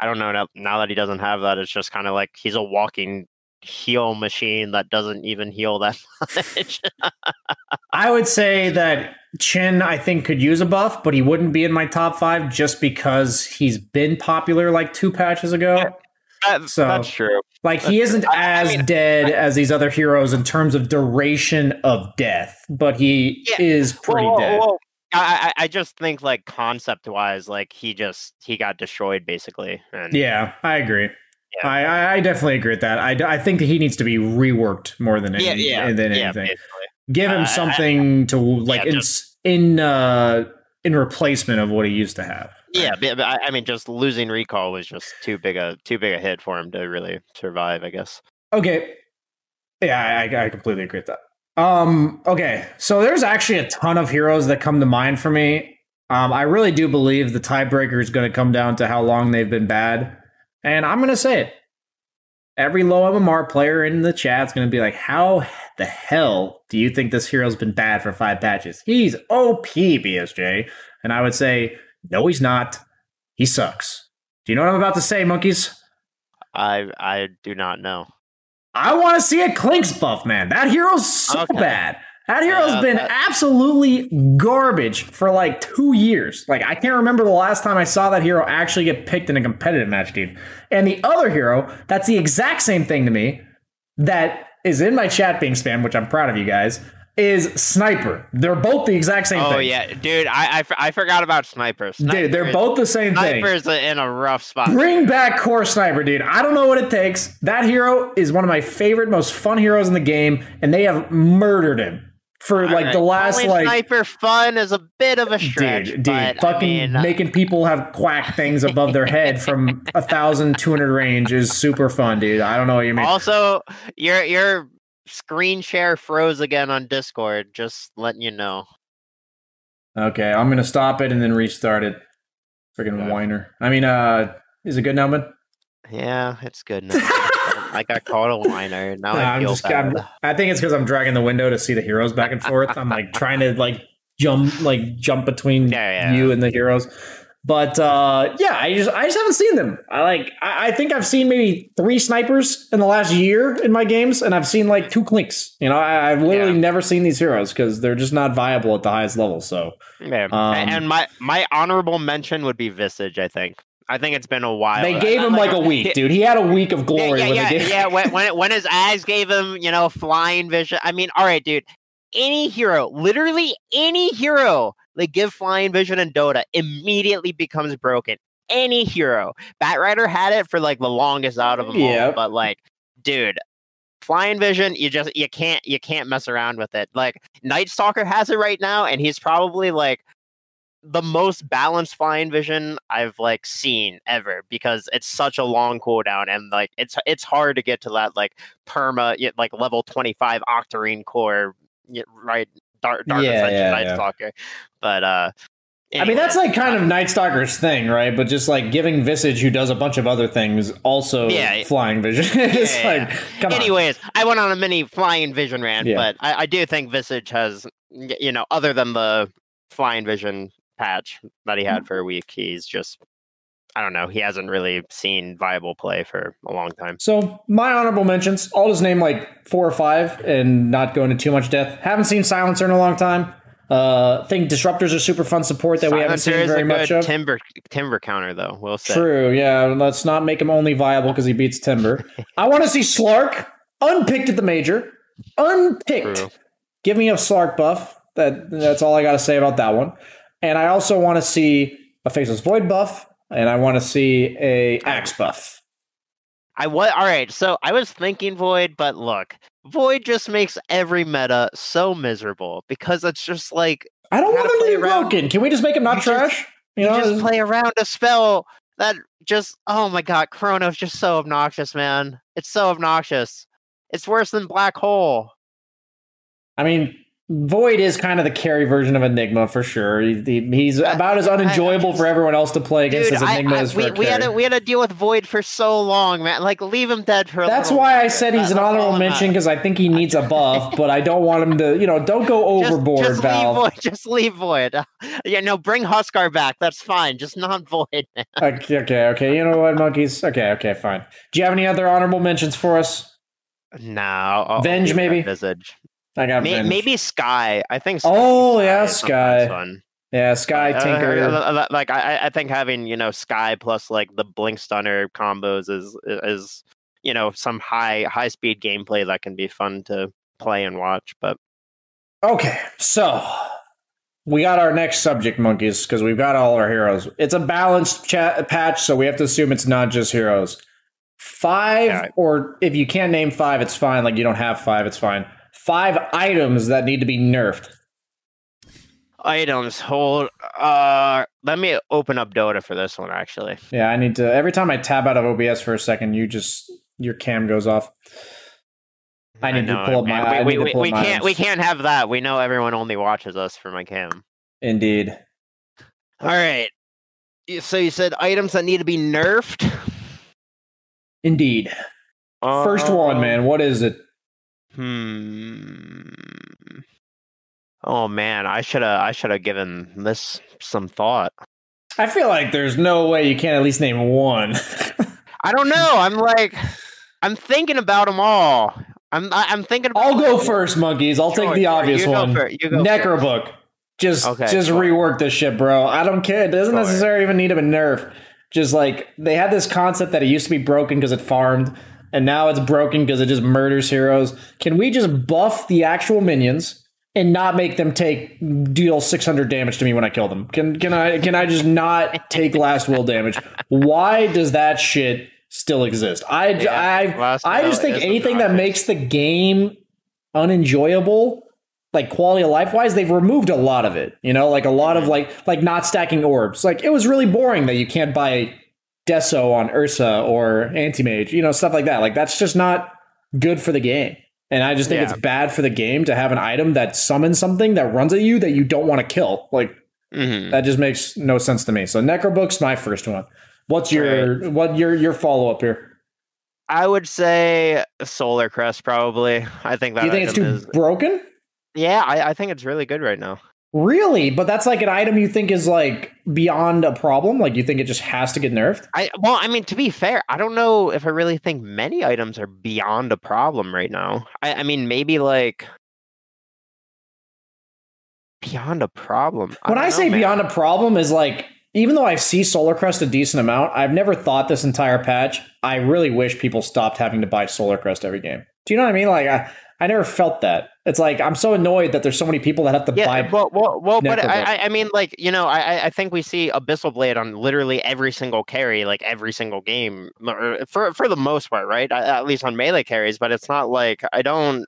I don't know now, now that he doesn't have that, it's just kind of like he's a walking heal machine that doesn't even heal that much. I would say that Chen, I think, could use a buff, but he wouldn't be in my top five just because he's been popular like two patches ago. That- So- that's true. Like he isn't I- I as mean- dead as these other heroes in terms of duration of death, but he Yeah. is pretty Well, well, dead. well, I, I I just think like concept wise, like he just he got destroyed basically. And Yeah, I agree. Yeah. I, I, I definitely agree with that. I, I think that he needs to be reworked more than any, yeah, yeah, than anything. basically. Give Uh, I- him I- something to like Yeah, in, in uh in replacement of what he used to have. Yeah, but, I, I mean, just losing recall was just too big a too big a hit for him to really survive. I guess. Okay. Yeah, I, I completely agree with that. Um, okay, so there's actually a ton of heroes that come to mind for me. Um, I really do believe the tiebreaker is going to come down to how long they've been bad, and I'm going to say it. Every low MMR player in the chat's going to be like, "How the hell do you think this hero's been bad for five patches? He's OP, BSJ." And I would say, "No, he's not. He sucks." Do you know what I'm about to say, monkeys? I I do not know. I want to see a Clinkz buff, man. That hero's so Okay. bad. That hero's Yeah, been that- absolutely garbage for like two years. Like I can't remember the last time I saw that hero actually get picked in a competitive match, dude. And the other hero, that's the exact same thing to me, that is in my chat being spammed, which I'm proud of you guys, is Sniper. They're both the exact same thing. Oh thing. yeah, dude, I I forgot about snipers. Dude, they're both the same thing. snipers in a rough spot. Bring back Core Sniper, dude. I don't know what it takes. That hero is one of my favorite, most fun heroes in the game, and they have murdered him. For like the last calling like sniper fun is a bit of a stretch, dude, dude, but fucking I mean, uh, making people have quack things above their head from a thousand two hundred range is super fun, dude. I don't know what you mean. also your your screen share froze again on Discord. Just letting you know. Okay, I'm gonna stop it and then restart it. Freaking Okay. whiner. I mean, uh, is it good now, bud? Yeah, it's good now. I got called a whiner. Now Nah, I I'm just, bad. I'm, I think it's because I'm dragging the window to see the heroes back and forth. I'm like trying to like jump, like jump between Yeah, yeah. you and the heroes. But uh, yeah, I just I just haven't seen them. I like I, I think I've seen maybe three snipers in the last year in my games, and I've seen like two clinkz. You know, I, I've literally Yeah. never seen these heroes because they're just not viable at the highest level. So Yeah. Um, and my my honorable mention would be Visage. I think. I think it's been a while. they gave him like a week, dude. He had a week of glory yeah, when yeah, gave. yeah. When, when when his eyes gave him, you know, flying vision. I mean, all right, dude. Any hero, literally any hero, they give flying vision in Dota immediately becomes broken. Any hero, Batrider had it for like the longest out of them Yeah. all. But like, dude, flying vision, you just you can't you can't mess around with it. Like Night Stalker has it right now, and he's probably like the most balanced flying vision I've like seen ever because it's such a long cooldown and like it's it's hard to get to that like perma like level 25 octarine core right dark dark Yeah, Ascension yeah, Night yeah. Stalker but uh I mean, that's like kind uh, of Night Stalker's thing, right? But just like giving Visage, who does a bunch of other things, also Yeah. flying vision. it's Yeah, like, come on. anyways i went on a mini flying vision rant but I, I do think visage has you know other than the flying vision patch that he had for a week he's just i don't know he hasn't really seen viable play for a long time So my honorable mentions, I'll just name like four or five and not go into too much depth. Haven't seen Silencer in a long time. Uh, think disruptors are super fun support that we haven't seen very much of. timber timber counter though we'll say True, yeah. Let's not make him only viable because he beats Timber. I want to see Slark unpicked at the major. Unpicked. True. Give me a Slark buff. That that's all I got to say about that one. And I also want to see a Faceless Void buff, and I want to see a Axe buff. i was all right so i was thinking void but look void just makes every meta so miserable because it's just like I don't want him to play be around. broken. Can we just make him not You trash? you, you know, just play around a spell that just oh my god chrono's just so obnoxious man it's so obnoxious it's worse than black hole I mean, Void is kind of the carry version of Enigma for sure. He- he- he's about as unenjoyable for everyone else to play against Dude, as Enigma I- is for we, we had to we had to deal with void for so long man like leave him dead for a little. That's why I said he's an honorable mention because I think he needs a buff, but I don't want him to, you know, don't go just, overboard, just Valve. leave void just leave void yeah no bring huskar back that's fine just not void man. Okay, okay, okay. You know what, monkeys? Okay, okay, fine. Do you have any other honorable mentions for us? no I'll- I'll Venge, maybe? visage I got May- maybe sky i think Oh, yeah, Sky. fun. Yeah, Sky Uh, Tinker. uh, uh, like I, I think having you know Sky plus like the Blink Stunner combos is is you know some high high speed gameplay that can be fun to play and watch. But Okay, so we got our next subject, monkeys, because we've got all our heroes. It's a balanced chat patch, so we have to assume it's not just heroes. Five, Yeah. or if you can't name five, it's fine. Like you don't have five, it's fine. Five items that need to be nerfed. items hold. Uh, let me open up Dota for this one actually. Yeah, I need to. Every time I tab out of OBS for a second, you just your cam goes off. I need to know, pull up my- I We, we, pull up we my can't we can't have that. We know everyone only watches us for my cam. Indeed. All right. So you said items that need to be nerfed. Indeed. First one, Um, man. What is it? Hmm. Oh man, I should have I should have given this some thought. I feel like there's no way you can't at least name one. I don't know. I'm like, I'm thinking about them all. I'm I- I'm thinking. About I'll go first, monkeys. I'll Sure, take the sure, obvious you one. fir- you go first. Necrobook. Just Okay, just sure. rework this shit, bro. I don't care. It doesn't Sure. necessarily even need to be nerf. Just like they had this concept that it used to be broken because it farmed, and now it's broken because it just murders heroes. Can we just buff the actual minions and not make them take deal 600 damage to me when I kill them? Can can I can I just not take last will damage? Why does that shit still exist? I Yeah, I I just think anything that makes the game unenjoyable like quality of life wise, they've removed a lot of it. You know, like a lot of like like not stacking orbs. Like it was really boring that you can't buy Deso on Ursa or Anti-Mage, you know, stuff like that. Like that's just not good for the game. And I just think Yeah. it's bad for the game to have an item that summons something that runs at you that you don't want to kill. Like Mhm. that just makes no sense to me. So Necrobook's my first one. What's your what your your follow up here? I would say Solar Crest probably. I think that Do you think it's too is broken? Yeah, I, I think it's really good right now. Really? But that's like an item you think is like beyond a problem? Like you think it just has to get nerfed? I well, I mean, to be fair, I don't know if I really think many items are beyond a problem right now. I, I mean, maybe like beyond a problem. when I know, say man. beyond a problem is like even though I see Solar Crest a decent amount, I've never thought this entire patch. I really wish people stopped having to buy Solar Crest every game. Do you know what I mean? Like I, I never felt that. It's like I'm so annoyed that there's so many people that have to Yeah, buy. well, well, well but I, I- I mean, like you know, I, I- I think we see Abyssal Blade on literally every single carry, like every single game, er, for for the most part, right? At least on melee carries, but it's not like I don't,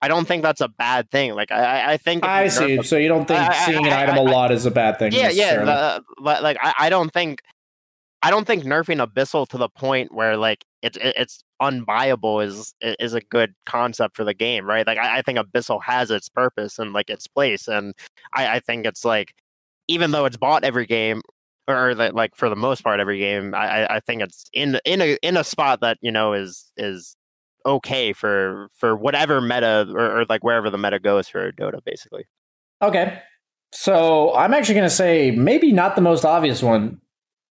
I don't think that's a bad thing. Like I, I- I think I see. So you don't think I- I- seeing an item I- a lot is a bad thing? yeah, yeah, the, but like I, I don't think, I don't think nerfing Abyssal to the point where like it's it's unbuyable is is a good concept for the game, right? Like I, I think Abyssal has its purpose and like its place, and I, I think it's like even though it's bought every game or that like for the most part every game, I, I- think it's in in a in a spot that you know is is okay for for whatever meta or, or like wherever the meta goes for Dota, basically. Okay. So I'm actually going to say maybe not the most obvious one.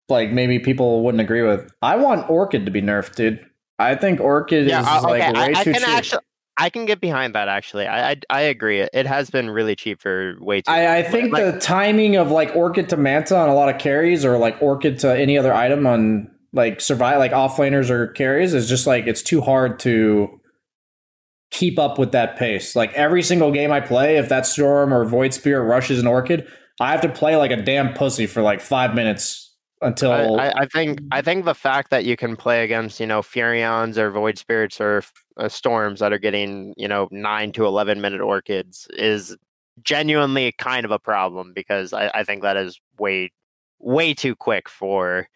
Like maybe people wouldn't agree with. I want Orchid to be nerfed, dude. I think Orchid yeah, is uh, like way I, I too can cheap. actually, I can get behind that. Actually, I, I, I agree. It, has been really cheap for way too. I, I think Like- the timing of like Orchid to Manta on a lot of carries, or like Orchid to any other item on like survive, like offlaners or carries, is just like it's too hard to keep up with that pace. Like every single game I play, if that Storm or Void Spirit rushes an Orchid, I have to play like a damn pussy for like five minutes until I, I, think I think the fact that you can play against you know Furions or Void Spirits or uh, Storms that are getting you know nine to eleven minute Orchids is genuinely kind of a problem because I, I think that is way way too quick for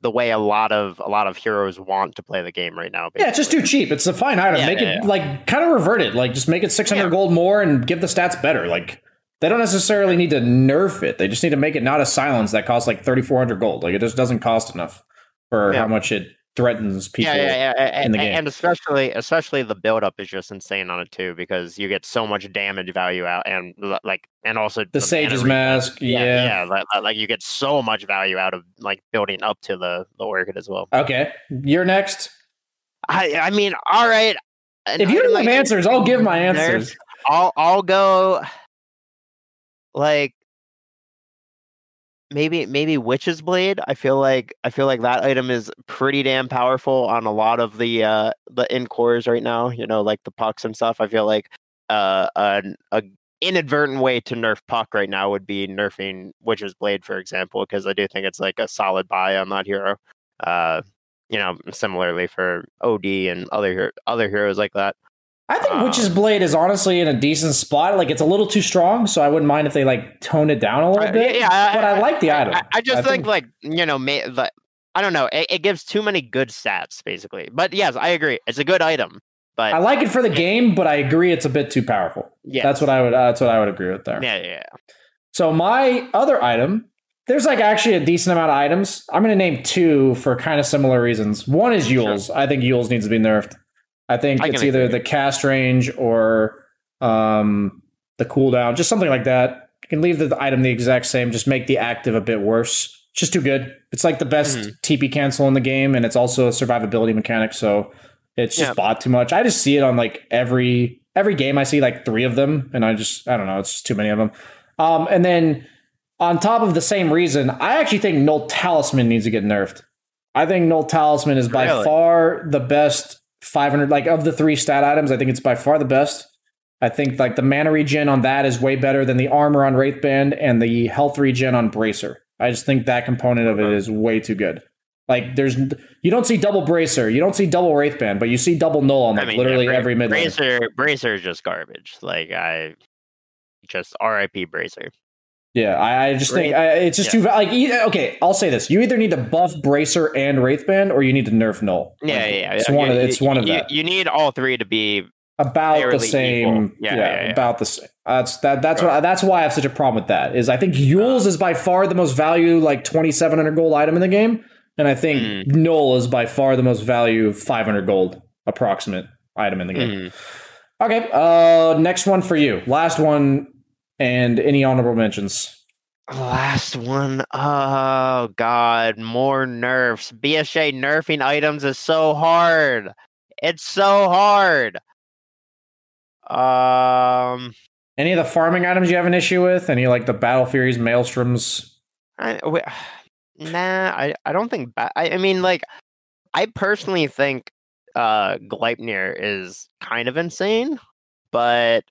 the way a lot of a lot of heroes want to play the game right now. Yeah, it's just too cheap. It's a fine item. Yeah, make yeah, it yeah. like kind of revert it. Like just make it 600 Yeah. gold more and give the stats better. Like they don't necessarily need to nerf it. They just need to make it not a silence that costs like 3400 gold. Like it just doesn't cost enough for Yeah. how much it threatens people. yeah, yeah, yeah, in the and, game. and especially especially the build up is just insane on it too because you get so much damage value out and like and also The Sage's Mask, yeah, yeah. like, like you get so much value out of like building up to the the orchid as well. Okay, you're next. I I mean, all right. If you don't have answers, I'll give my answers. I'll I'll go like maybe maybe witch's blade i feel like i feel like that item is pretty damn powerful on a lot of the uh the in cores right now you know like the pucks and stuff i feel like uh an a inadvertent way to nerf puck right now would be nerfing witch's blade for example because i do think it's like a solid buy on that hero uh you know similarly for od and other other heroes like that I think Um, Witch's Blade is honestly in a decent spot. Like it's a little too strong, so I wouldn't mind if they like tone it down a little Uh, yeah but I, like the item. I, I just I think, think- like you know, may, like, I don't know. It, it gives too many good stats, basically. But yes, I agree. It's a good item. But I like it for the game, but I agree it's a bit too powerful. yeah, That's what I would. Uh, that's what I would agree with there. yeah, yeah. So my other item, there's like actually a decent amount of items. I'm going to name two for kind of similar reasons. One is Eul's. I think Eul's needs to be nerfed. I think I it's either agree. the cast range or um, the cooldown, just something like that. You can leave the item the exact same, just make the active a bit worse. It's just too good. It's like the best Mhm. TP cancel in the game, and it's also a survivability mechanic. So it's just Yeah. bought too much. I just see it on like every every game. I see like three of them, and I just I don't know. It's just too many of them. Um, and then on top of the same reason, I actually think Null Talisman needs to get nerfed. I think Null Talisman is by Really? far the best 500 like of the three stat items. I think it's by far the best. I think like the mana regen on that is way better than the armor on Wraithband and the health regen on Bracer. I just think that component of it is way too good. Like there's you don't see double bracer, you don't see double wraithband, but you see double null on like I mean, literally yeah, Bra- every mid lane. Bracer, Bracer is just garbage. Like I just RIP Bracer. Yeah, I, I just think I, it's just too like okay. I'll say this: you either need to buff bracer and wraithband, or you need to nerf null. Yeah, Like, yeah, yeah. It's You- one of you- it's one of you, that. You need all three to be about the same. Yeah, Yeah, yeah, yeah. about the same. That's that. That's what. That's why I have such a problem with that. Is I think Eul's is by far the most value like twenty seven hundred gold item in the game, and I think Mm. null is by far the most value five hundred gold approximate item in the game. mm, Okay. Uh, next one for you. Last one, and any honorable mentions. Last one. Oh god, more nerfs. BSJ nerfing items is so hard. It's so hard. Um, Any of the farming items you have an issue with? Any like the Battle Furies, Maelstroms? I, nah, I, I don't think. Ba- I, I mean, like, I personally think uh Gleipnir is kind of insane, but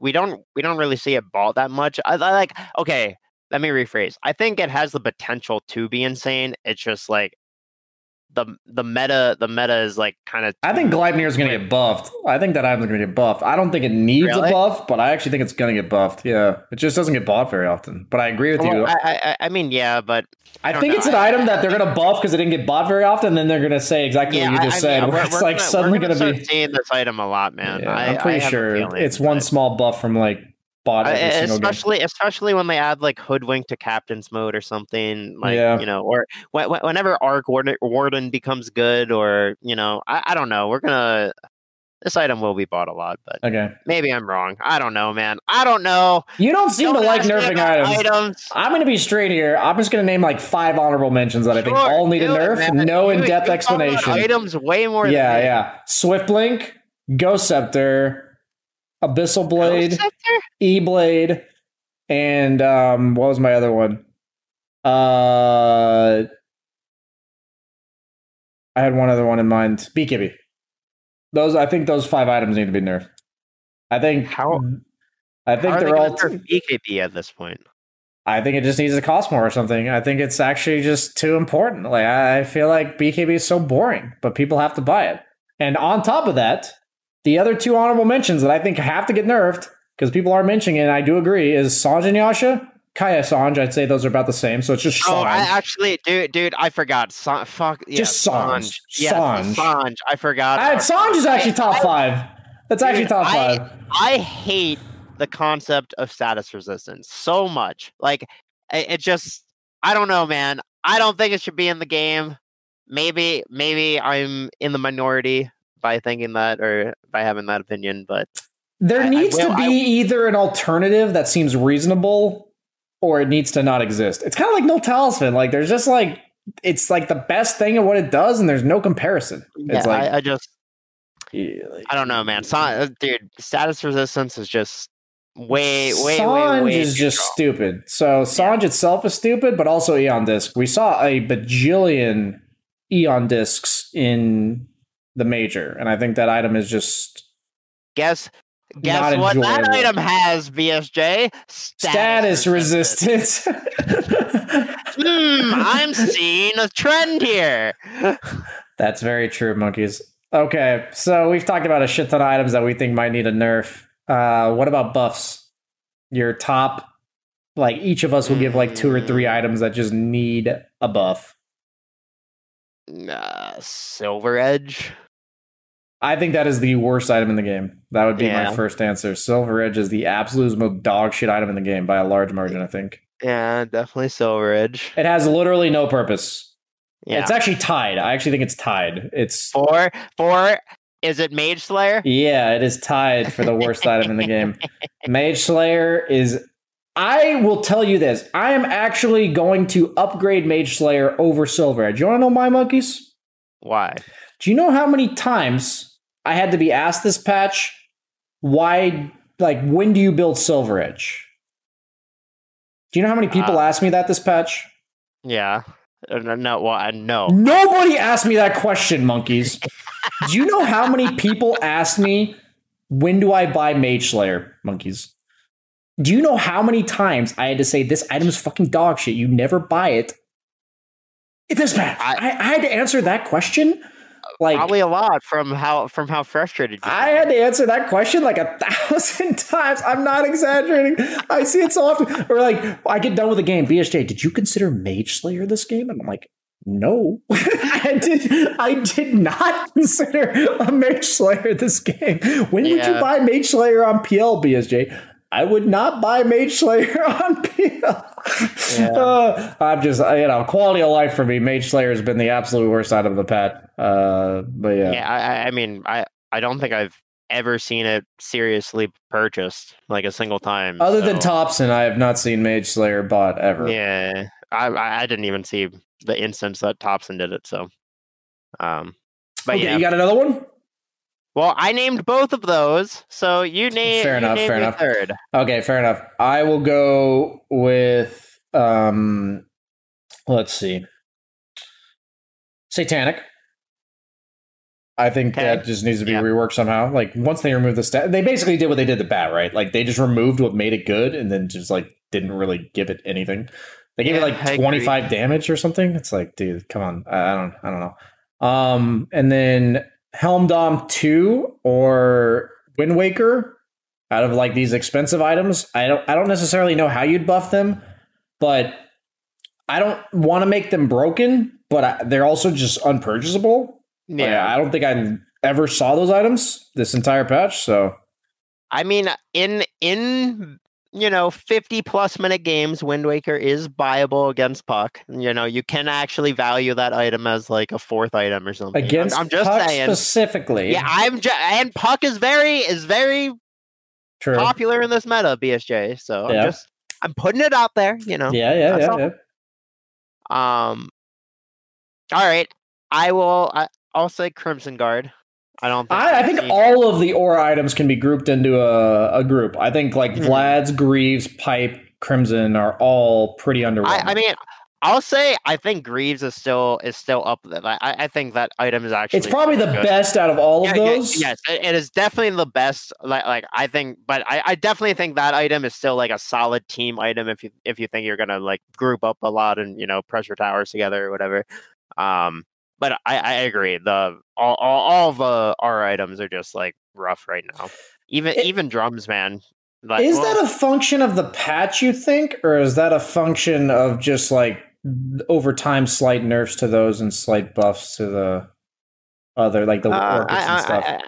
we don't we don't really see it bought that much. I, I like okay. Let me rephrase. I think it has the potential to be insane. It's just like the the meta the meta is like kind of. I think Gleipnir is going to get buffed. I think that item's going to get buffed. I don't think it needs Really? a buff, but I actually think it's going to get buffed. Yeah, it just doesn't get bought very often. But I agree with you. I, I I mean yeah, but I, don't think know. it's an I- item that they're going to buff because it didn't get bought very often. And then they're going to say exactly yeah, what you just I said. mean, we're- it's we're like gonna- suddenly going to be. seeing this item a lot, man. Yeah, I, I'm pretty sure feeling, it's one small buff from like every eh, single game. especially especially when they add like hoodwink to captain's mode or something like Yeah. you know or wh- wh- whenever arc warden, warden becomes good or you know I, I don't know we're gonna this item will be bought a lot but Okay, maybe i'm wrong i don't know man i don't know you don't seem Don't to like nerfing items. items I'm going to be straight here. I'm just going to name like five honorable mentions that I think all need a nerf. man. no in depth you talk about explanation. items way more than yeah, yeah. Swift Link, Ghost Scepter, Abyssal Blade, E Blade, and um, what was my other one? Uh, I had one other one in mind. BKB. Those, I think, those five items need to be nerfed. I think. How- I think How are they they're gonna all. nerf BKB at this point I think it just needs to cost more or something. I think it's actually just too important. Like I I feel like BKB is so boring, but people have to buy it. And on top of that, the other two honorable mentions that I think have to get nerfed because people are mentioning it, and I do agree, is Sange and Yasha. Kaya Sange, I'd say those are about the same. So it's just Oh, Sange. I actually, dude, dude, I forgot. Sa- fuck, yeah, Just Sange. Yeah, Sange. Sange. I forgot. I, Sange is actually top I- five. That's actually Dude, top I- five. I hate the concept of status resistance so much. Like, it, it just, I don't know, man. I don't think it should be in the game. Maybe, maybe I'm in the minority by thinking that or by having that opinion, but There I- I needs will- to be I- either an alternative that seems reasonable or it needs to not exist. It's kind of like Null Talisman. Like there's just like it's like the best thing of what it does, and there's no comparison. yeah, it's like, I, I just, yeah, like- I don't know, man. Sa- uh, dude, status resistance is just way, way, Sange way, way is just strong. stupid. So Sange itself is stupid, but also Eon Disc. We saw a bajillion Eon Discs in the major, and I think that item is just Guess, guess what that item has, BSJ? status resistance. Hmm, I'm seeing a trend here. That's very true, monkeys. Okay, so we've talked about a shit ton of items that we think might need a nerf. Uh, what about buffs? Your top, like each of us will give like two or three Mm. items that just need a buff. Uh, Silver Edge. I think that is the worst item in the game. That would be my first answer. Silver Edge is the absolute most dog shit item in the game by a large margin. I think Yeah, definitely Silver Edge. it has literally no purpose. Yeah. It's actually tied. I actually think it's tied. It's four. Four. Is it Mage Slayer? Yeah, it is tied for the worst item in the game. Mage Slayer is. I will tell you this. I am actually going to upgrade Mage Slayer over Silver Edge. You want to know my monkeys? Why? Do you know how many times I had to be asked this patch? Why, like, when do you build Silver Edge? Do you know how many people Uh, asked me that this patch? Yeah. Uh, No, no, well, no. Nobody asked me that question, monkeys. Do you know how many people asked me, when do I buy Mage Slayer, monkeys? Do you know how many times I had to say this item is fucking dog shit? You never buy it. This match, I, I, I had to answer that question. Like probably a lot from how from how frustrated I had to answer that question like a thousand times. I'm not exaggerating. I see it so often. Or like I get done with a game. BSJ, did you consider Mage Slayer this game? And I'm like, no, I did. I did not consider a Mage Slayer this game. When yeah. would you buy Mage Slayer on PL, BSJ? I would not buy Mage Slayer on PL. Yeah. Uh, I'm just, you know, quality of life for me. Mage Slayer has been the absolute worst out of the pet. Uh, but yeah, yeah. I, I mean, I, I don't think I've ever seen it seriously purchased like a single time. Other so. than Topson, I have not seen Mage Slayer bought ever. Yeah, I, I didn't even see the instance that Topson did it. So, um, but okay, yeah, you got another one. Well, I named both of those, so you name. Fair enough. Fair enough. Third. Okay, fair enough. I will go with. um Let's see. Satanic. I think okay. that just needs to be yeah. reworked somehow. Like once they remove the stat, they basically did what they did to Bat, right? Like they just removed what made it good, and then just like didn't really give it anything. They gave yeah, it like twenty five damage or something. It's like, dude, come on. I don't, I don't know. Um, and then Helmdom 2 or Wind Waker out of like these expensive items. I don't I don't necessarily know how you'd buff them, but I don't want to make them broken, but I, they're also just unpurchasable. Yeah, like, I don't think I ever saw those items this entire patch, so I mean, in in you know, 50 plus minute games, Wind Waker is buyable against Puck. You know, you can actually value that item as like a fourth item or something. Against I'm, I'm just Puck saying specifically. Yeah, I'm just and Puck is very is very True. popular in this meta, BSJ. So yeah. I'm just I'm putting it out there, you know. Yeah, yeah, yeah, yeah. Um all right. I will I, I'll say Crimson Guard. I don't. Think I, I think all of the aura items can be grouped into a, a group. I think like mm-hmm. Vlad's, Greaves, Pipe, Crimson are all pretty underwhelming. I, I, mean, I'll say I think Greaves is still is still up there. I, I think that item is actually. It's probably the good. best out of all yeah, of those. Yeah, yes, it is definitely the best. Like, like I think, but I, I definitely think that item is still like a solid team item if you if you think you're gonna like group up a lot and you know pressure towers together or whatever. Um, but I, I agree. The all, all, all the aura items are just like rough right now. Even it, even drums, man. Like, is well, that a function of the patch? You think, or is that a function of just like over time slight nerfs to those and slight buffs to the other, like the uh, I, and stuff? I, I,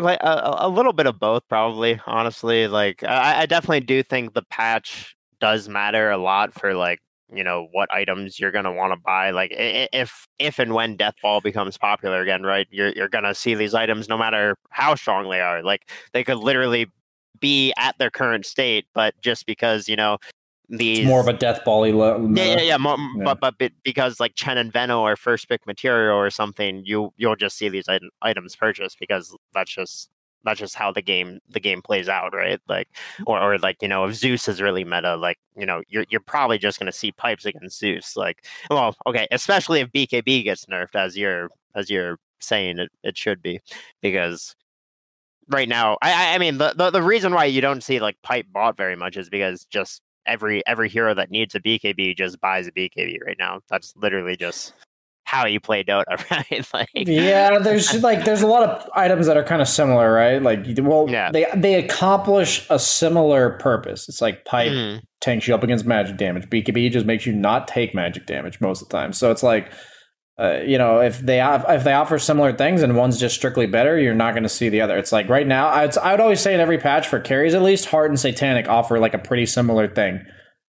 like a, a, little bit of both, probably. Honestly, like I, I definitely do think the patch does matter a lot for like you know what items you're going to want to buy like if if and when deathball becomes popular again right you're you're going to see these items no matter how strong they are like they could literally be at their current state but just because you know these it's more of a death bally uh, yeah yeah, yeah, more, yeah. But, but because like chen and Veno are first pick material or something you you'll just see these items purchased because that's just that's just how the game the game plays out, right? Like, mm-hmm. or or like you know, if Zeus is really meta, like you know, you're you're probably just going to see pipes against Zeus. Like, well, okay, especially if BKB gets nerfed, as you're as you're saying it, it should be, because right now, I I mean, the, the the reason why you don't see like pipe bought very much is because just every every hero that needs a BKB just buys a BKB right now. That's literally just how you play Dota, right? like, yeah, there's like there's a lot of items that are kind of similar, right? Like, well, yeah. they they accomplish a similar purpose. It's like pipe mm. tanks you up against magic damage. BKB just makes you not take magic damage most of the time. So it's like, uh, you know, if they have, if they offer similar things and one's just strictly better, you're not going to see the other. It's like right now, I'd, I would always say in every patch for carries at least, Heart and Satanic offer like a pretty similar thing.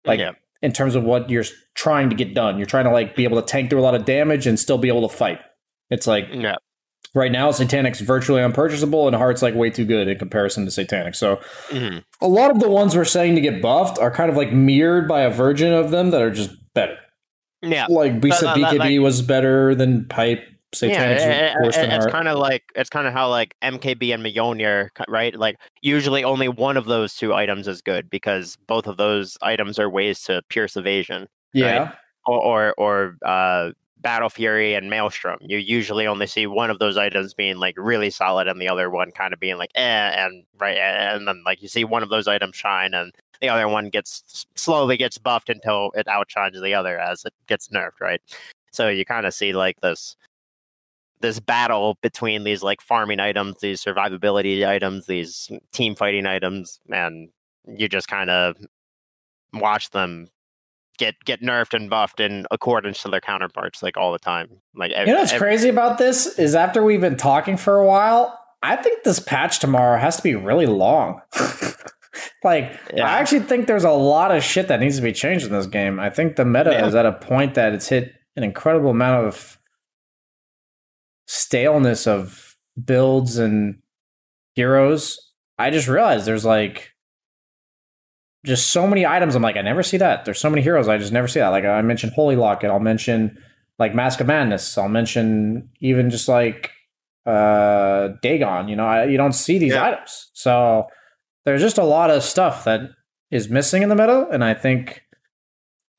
Like yeah in terms of what you're trying to get done. You're trying to like be able to tank through a lot of damage and still be able to fight. It's like yeah. right now Satanic's virtually unpurchasable and Heart's like way too good in comparison to Satanic. So mm-hmm. a lot of the ones we're saying to get buffed are kind of like mirrored by a version of them that are just better. Yeah. Like we said BKB like, was better than Pipe Satanic's yeah, it, it, it's kind of like it's kind of how like MKB and Mjolnir, right? Like usually only one of those two items is good because both of those items are ways to pierce evasion. Yeah. Right? Or or, or uh, Battle Fury and Maelstrom. You usually only see one of those items being like really solid and the other one kind of being like eh and right and then like you see one of those items shine and the other one gets slowly gets buffed until it outshines the other as it gets nerfed, right? So you kind of see like this this battle between these like farming items, these survivability items, these team fighting items, and you just kind of watch them get get nerfed and buffed in accordance to their counterparts like all the time. Like you know what's every, crazy about this is after we've been talking for a while, I think this patch tomorrow has to be really long. like yeah. I actually think there's a lot of shit that needs to be changed in this game. I think the meta yeah. is at a point that it's hit an incredible amount of staleness of builds and heroes. I just realized there's like just so many items. I'm like, I never see that. There's so many heroes. I just never see that. Like I mentioned Holy Locket. I'll mention like Mask of Madness. I'll mention even just like uh Dagon. You know, I, you don't see these yeah. items. So there's just a lot of stuff that is missing in the meta, and I think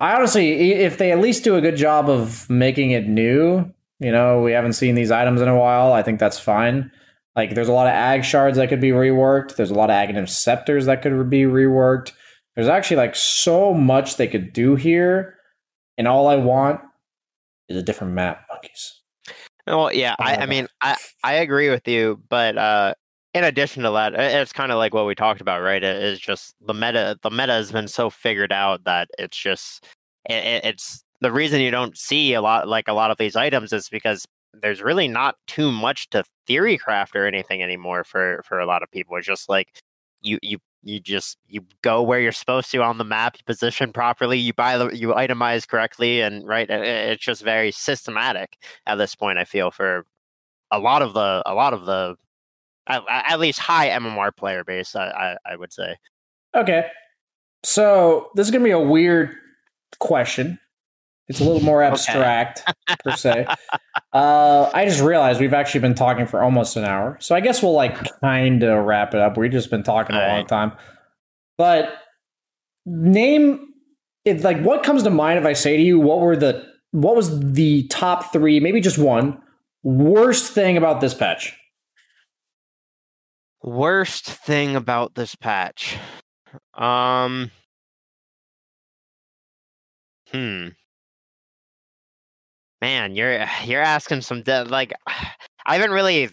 I honestly, if they at least do a good job of making it new, you know, we haven't seen these items in a while. I think that's fine. Like, there's a lot of ag shards that could be reworked. There's a lot of aghanim scepters that could be reworked. There's actually like so much they could do here, and all I want is a different map, monkeys. Well, yeah, I, I mean, I I agree with you, but uh, in addition to that, it's kind of like what we talked about, right? It is just the meta. The meta has been so figured out that it's just it, it's the reason you don't see a lot like a lot of these items is because there's really not too much to theory craft or anything anymore for for a lot of people. It's just like you you you just you go where you're supposed to on the map you position properly you buy the you itemize correctly and right it's just very systematic at this point i feel for a lot of the a lot of the at, at least high mmr player base I, I, I would say. Okay. So this is gonna be a weird question it's a little more abstract okay. per se. Uh, I just realized we've actually been talking for almost an hour, so I guess we'll like kind of wrap it up. We've just been talking All a right. long time, but name it. Like, what comes to mind if I say to you, what were the what was the top three, maybe just one worst thing about this patch? Worst thing about this patch. Um. Hmm man, you're you're asking some de- like I haven't really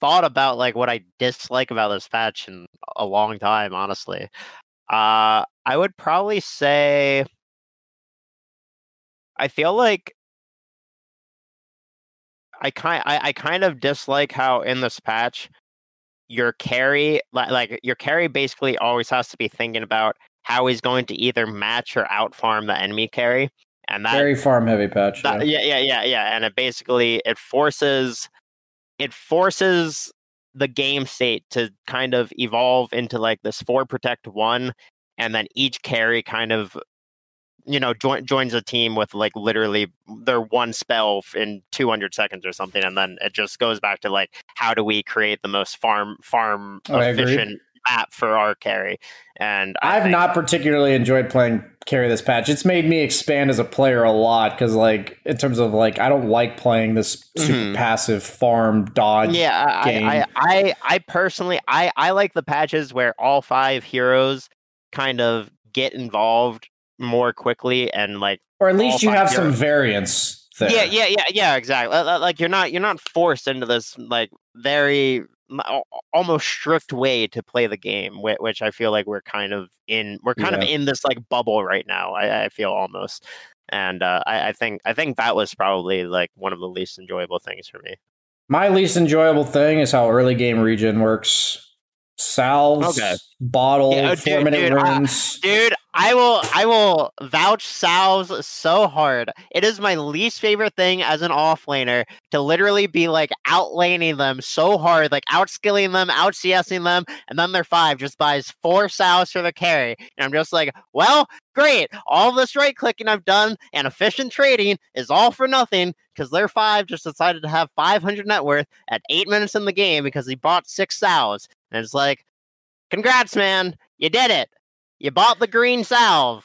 thought about like what I dislike about this patch in a long time, honestly. Uh, I would probably say I feel like I kind I, I kind of dislike how in this patch your carry like your carry basically always has to be thinking about how he's going to either match or outfarm the enemy carry and that very farm heavy patch. That, yeah. yeah, yeah, yeah. And it basically it forces it forces the game state to kind of evolve into like this four protect one, and then each carry kind of you know join, joins a team with like literally their one spell in 200 seconds or something and then it just goes back to like how do we create the most farm farm oh, efficient map for our carry. And I have not particularly enjoyed playing carry this patch. It's made me expand as a player a lot because, like, in terms of like, I don't like playing this super mm-hmm. passive farm dodge. Yeah, I, I, I, I personally, I, I like the patches where all five heroes kind of get involved more quickly and like, or at least you have heroes. some variance. There. Yeah, yeah, yeah, yeah, exactly. Like you're not you're not forced into this like very almost strict way to play the game, which I feel like we're kind of in. We're kind yeah. of in this like bubble right now. I, I feel almost, and uh, I, I think I think that was probably like one of the least enjoyable things for me. My least enjoyable thing is how early game regen works. Salves, okay. bottle, yeah, oh, four dude, minute dude, runs. Uh, dude, I will I will vouch salves so hard. It is my least favorite thing as an offlaner to literally be like outlaning them so hard, like outskilling them, out CSing them, and then their five just buys four salves for the carry. And I'm just like, well, great. All this right clicking I've done and efficient trading is all for nothing because their five just decided to have 500 net worth at eight minutes in the game because he bought six salves. And it's like, congrats, man. You did it. You bought the green salve.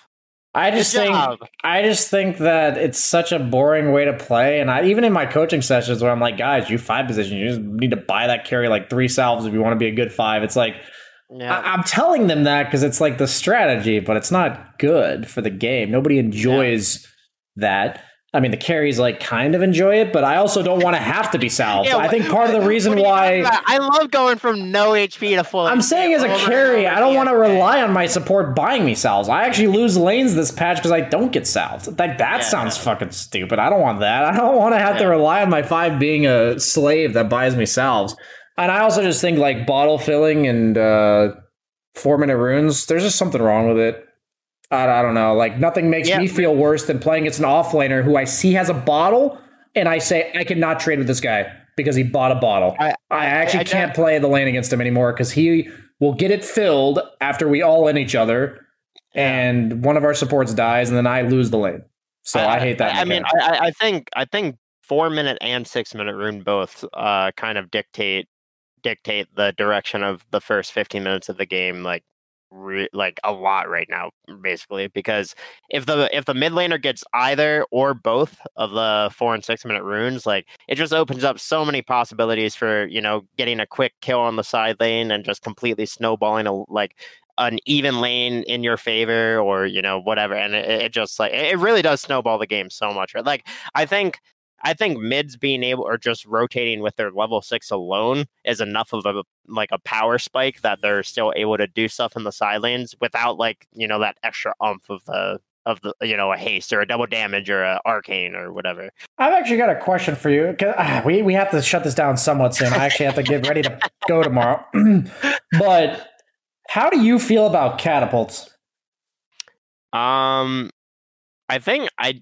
I just think I just think that it's such a boring way to play, and I even in my coaching sessions where I'm like, guys, you five position, you just need to buy that carry like three salves if you want to be a good five. It's like yeah. I- am telling them that because it's like the strategy, but it's not good for the game. Nobody enjoys yeah. that. I mean, the carries like kind of enjoy it, but I also don't want to have to be salved. Yeah, I think part of the reason What are you why? I love going from no HP to full. I'm saying as a carry, I don't want to rely on my support buying me salves. I actually lose lanes this patch because I don't get salved. Like that sounds fucking stupid. I don't want that. I don't want to have to rely on my five being a slave that buys me salves. And I also just think like bottle filling and uh, four minute runes. There's just something wrong with it. I, I don't know. Like nothing makes Yeah. me feel worse than playing against an offlaner who I see has a bottle, and I say I cannot trade with this guy because he bought a bottle. I, I- actually I can't play the lane against him anymore because he will get it filled after we all in each other, and one of our supports dies, and then I lose the lane. So I, hate that. I, mean. I think I think four minute and six minute rune both uh, kind of dictate dictate the direction of the first 15 minutes of the game like re- like a lot right now basically because if the if the mid laner gets either or both of the four and six minute runes like it just opens up so many possibilities for you know getting a quick kill on the side lane and just completely snowballing a, like an even lane in your favor or you know whatever and it, it just like it really does snowball the game so much right? Like i think I think mids being able or just rotating with their level six alone is enough of a like a power spike that they're still able to do stuff in the side lanes without like you know that extra umph of the of the you know a haste or a double damage or a arcane or whatever. I've actually got a question for you. 'cause, ah, we we have to shut this down somewhat soon. I actually have to get ready to go tomorrow. but how do you feel about catapults? Um, I think I.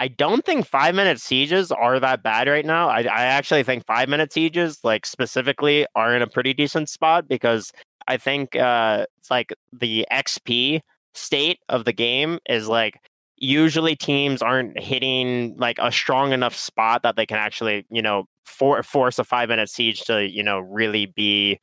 I don't think five minute sieges are that bad right now. I, I actually think five minute sieges, like specifically, are in a pretty decent spot because I think uh, it's like the XP state of the game is like usually teams aren't hitting like a strong enough spot that they can actually you know for, force a five minute siege to you know really be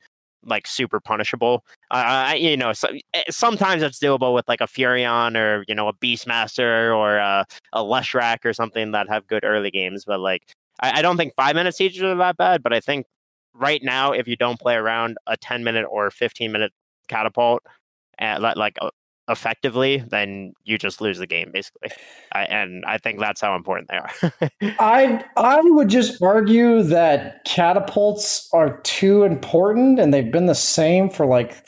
like super punishable. Uh, you know, so, eh, sometimes it's doable with like a Furion or you know a Beastmaster or a, a Leshrac or something that have good early games. But like, I, I don't think five minute sieges are that bad. But I think right now, if you don't play around a ten minute or fifteen minute catapult, uh, like, uh, effectively, then you just lose the game basically. I, and I think that's how important they are. I I would just argue that catapults are too important, and they've been the same for like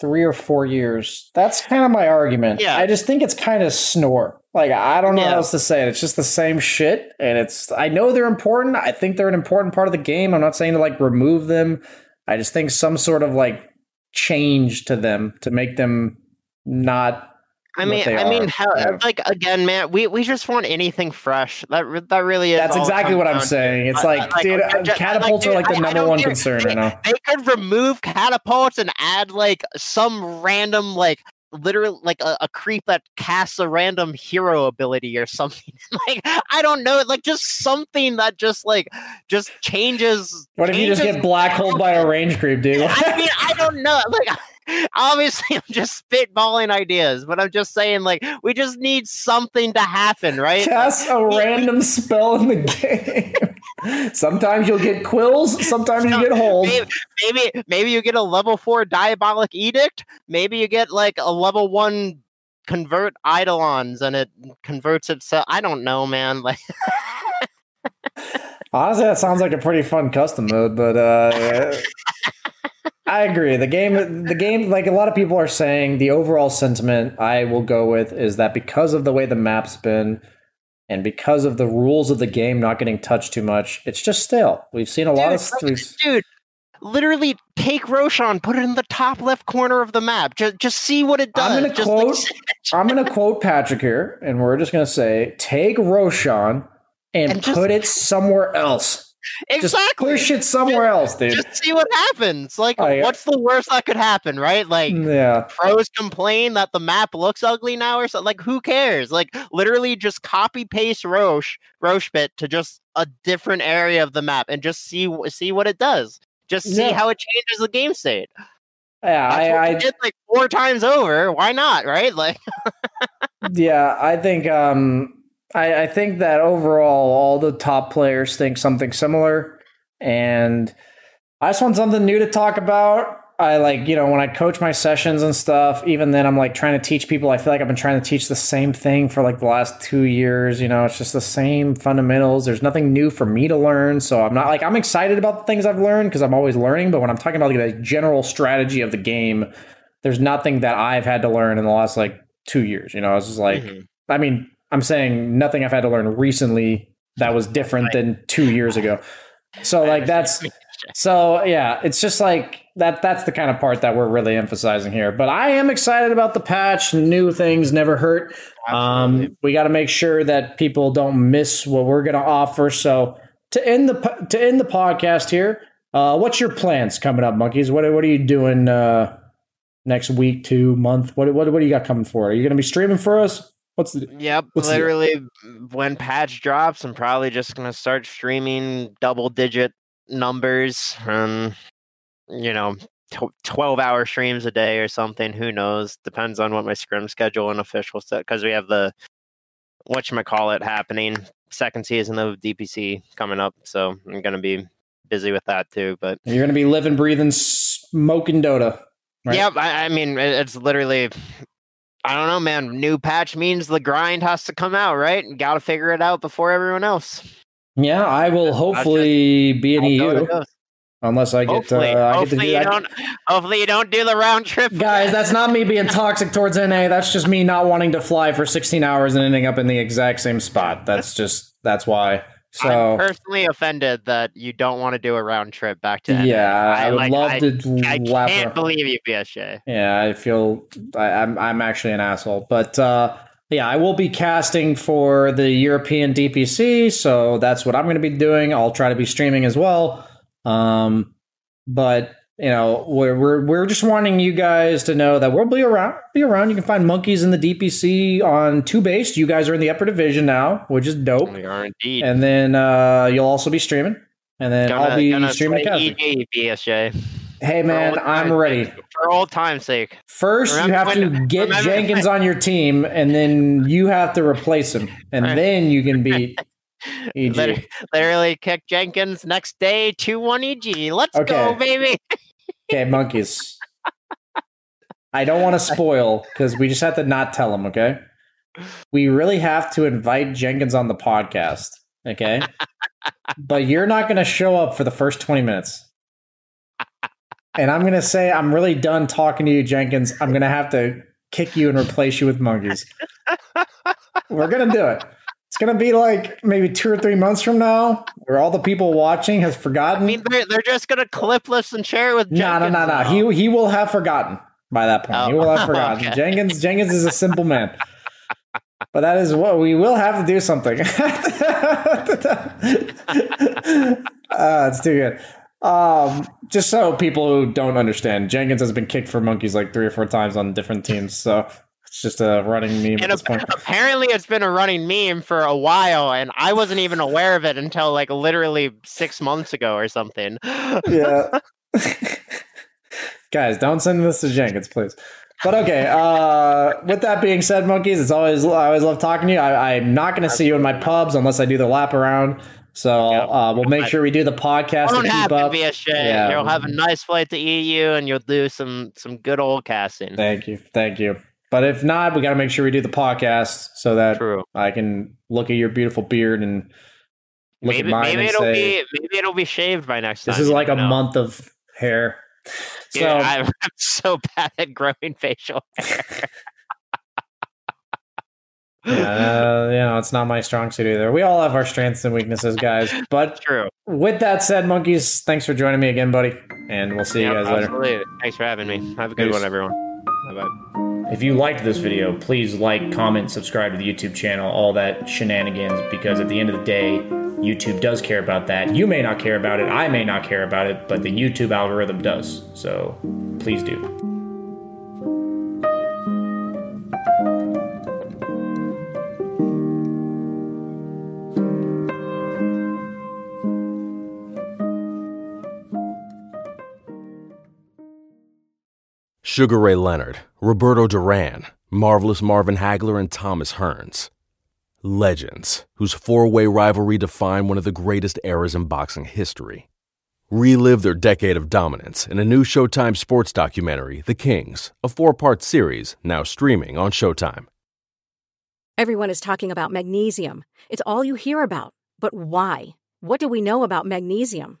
three or four years. That's kind of my argument. Yeah. I just think it's kind of snore. Like I don't know Yeah. how else to say it. It's just the same shit, and it's. I know they're important. I think they're an important part of the game. I'm not saying to like remove them. I just think some sort of like change to them to make them not I mean, I mean, Yeah. like again, man, we, we just want anything fresh. That that really is. That's exactly what I'm down saying. It's I- I- like, like, dude, I- uh, catapults like, are like the I- I number don't one care. concern they, right now. They could remove catapults and add like some random like literally like a, a creep that casts a random hero ability or something. like I don't know, like just something that just like just changes. What if you just get black holed by a range creep, dude? I mean, I don't know. Like, obviously, I'm just spitballing ideas, but I'm just saying, like, we just need something to happen, right? Cast a random spell in the game. sometimes you'll get quills, sometimes you get holes. Maybe, maybe, maybe you get a level four diabolic edict. Maybe you get like a level one convert eidolons, and it converts itself. I don't know, man. Like, Honestly, that sounds like a pretty fun custom mode, but uh, I agree. The game, the game, like a lot of people are saying, the overall sentiment I will go with is that because of the way the map's been, and because of the rules of the game not getting touched too much, it's just stale. We've seen a lot of Dude, we've, dude. Literally, take Roshan, put it in the top left corner of the map. Just, just see what it does. I'm Just, like, quote. I'm gonna quote Patrick here, and we're just gonna say, take Roshan and, And just- put it somewhere else. Just exactly. push it somewhere else, dude. just see what happens. Like, Oh, yeah. what's the worst that could happen, right? Like, yeah, pros complain that the map looks ugly now, or something. Like, who cares? Like, literally, just copy paste Rosh Rosh bit to just a different area of the map and just see see what it does. Just see Yeah. how it changes the game state. yeah. I, I did like four times over. Why not? Right? Like, yeah, I think um I, I think that overall all the top players think something similar. And I just want something new to talk about. I like, you know, when I coach my sessions and stuff, even then I'm like trying to teach people. I feel like I've been trying to teach the same thing for like the last two years. You know, it's just the same fundamentals. There's nothing new for me to learn. So I'm not like, I'm excited about the things I've learned because I'm always learning. But when I'm talking about like the general strategy of the game, there's nothing that I've had to learn in the last like two years. You know, it's just like, mm-hmm. I mean, I'm saying nothing I've had to learn recently that was different than two years ago. So like that's so yeah, it's just like that that's the kind of part that we're really emphasizing here. But I am excited about the patch. New things never hurt. Um, we got to make sure that people don't miss what we're going to offer. So to end the to end the podcast here, uh, what's your plans coming up, monkeys? What what are you doing uh, next week, two month? What what what do you got coming for? Are you going to be streaming for us? What's the Yep, what's literally the, when patch drops, I'm probably just gonna start streaming double digit numbers and you know, t- 12 hour streams a day or something. Who knows? Depends on what my scrim schedule and official set because we have the what you call it happening second season of DPC coming up. So I'm gonna be busy with that too. But you're gonna be living, breathing, smoking Dota. Right? Yep. I, I mean, it's literally I don't know, man. New patch means the grind has to come out, right? And got to figure it out before everyone else. Yeah, I will hopefully be an EU. Unless I get, hopefully, uh, I hopefully get to do, you don't, hopefully you don't do the round trip. Guys, that's not me being toxic towards NA. That's just me not wanting to fly for 16 hours and ending up in the exact same spot. That's just that's why. So I'm personally offended that you don't want to do a round trip back to. Yeah, I, I would like, love I, to. I can't believe you, BSJ. Yeah, I feel I, am I'm, I'm actually an asshole, but uh, yeah, I will be casting for the European DPC, so that's what I'm going to be doing. I'll try to be streaming as well. Um, but you know, we're, we're we're just wanting you guys to know that we'll be around. Be around. You can find monkeys in the DPC on two base. You guys are in the upper division now, which is dope. We are indeed. And then uh, you'll also be streaming, and then gonna, I'll be streaming. BSJ. Hey man, I'm ready. For old time's sake. First, remember you have when, to get Jenkins on your team, and then you have to replace him, and then you can beat EG. Literally kick Jenkins next day, 2 1 EG. Let's okay. go, baby. okay, monkeys. I don't want to spoil because we just have to not tell them, okay? We really have to invite Jenkins on the podcast, okay? but you're not going to show up for the first 20 minutes. And I'm going to say, I'm really done talking to you, Jenkins. I'm going to have to kick you and replace you with monkeys. We're going to do it. It's gonna be like maybe two or three months from now, where all the people watching has forgotten. I mean, they're, they're just gonna clip this and share it with. No, no, no, no. He he will have forgotten by that point. Oh, he will have oh, forgotten. Okay. Jenkins Jenkins is a simple man. But that is what we will have to do something. uh, it's too good. Um, just so people who don't understand, Jenkins has been kicked for monkeys like three or four times on different teams. So it's just a running meme and at this point. Apparently, it's been a running meme for a while, and I wasn't even aware of it until like literally six months ago or something. yeah. Guys, don't send this to Jenkins, please. But okay. Uh, with that being said, monkeys, it's always I always love talking to you. I, am not going to see you in my pubs unless I do the lap around. So uh, we'll make sure we do the podcast Don't to keep up. Be a Yeah. You'll have a nice flight to EU, and you'll do some some good old casting. Thank you, thank you. But if not, we got to make sure we do the podcast so that True. I can look at your beautiful beard and look maybe, at mine maybe and it'll say, be maybe it'll be shaved by next this time. This is like a know. month of hair. Dude, so I'm so bad at growing facial hair. yeah, uh, you know, it's not my strong suit either. We all have our strengths and weaknesses, guys. But true. With that said, monkeys, thanks for joining me again, buddy, and we'll see yep, you guys absolutely. later. Thanks for having me. Have a good Peace. one, everyone. Bye bye. If you liked this video, please like, comment, subscribe to the YouTube channel, all that shenanigans, because at the end of the day, YouTube does care about that. You may not care about it, I may not care about it, but the YouTube algorithm does. So please do. Sugar Ray Leonard, Roberto Duran, Marvelous Marvin Hagler, and Thomas Hearns. Legends, whose four way rivalry defined one of the greatest eras in boxing history. Relive their decade of dominance in a new Showtime sports documentary, The Kings, a four part series now streaming on Showtime. Everyone is talking about magnesium. It's all you hear about. But why? What do we know about magnesium?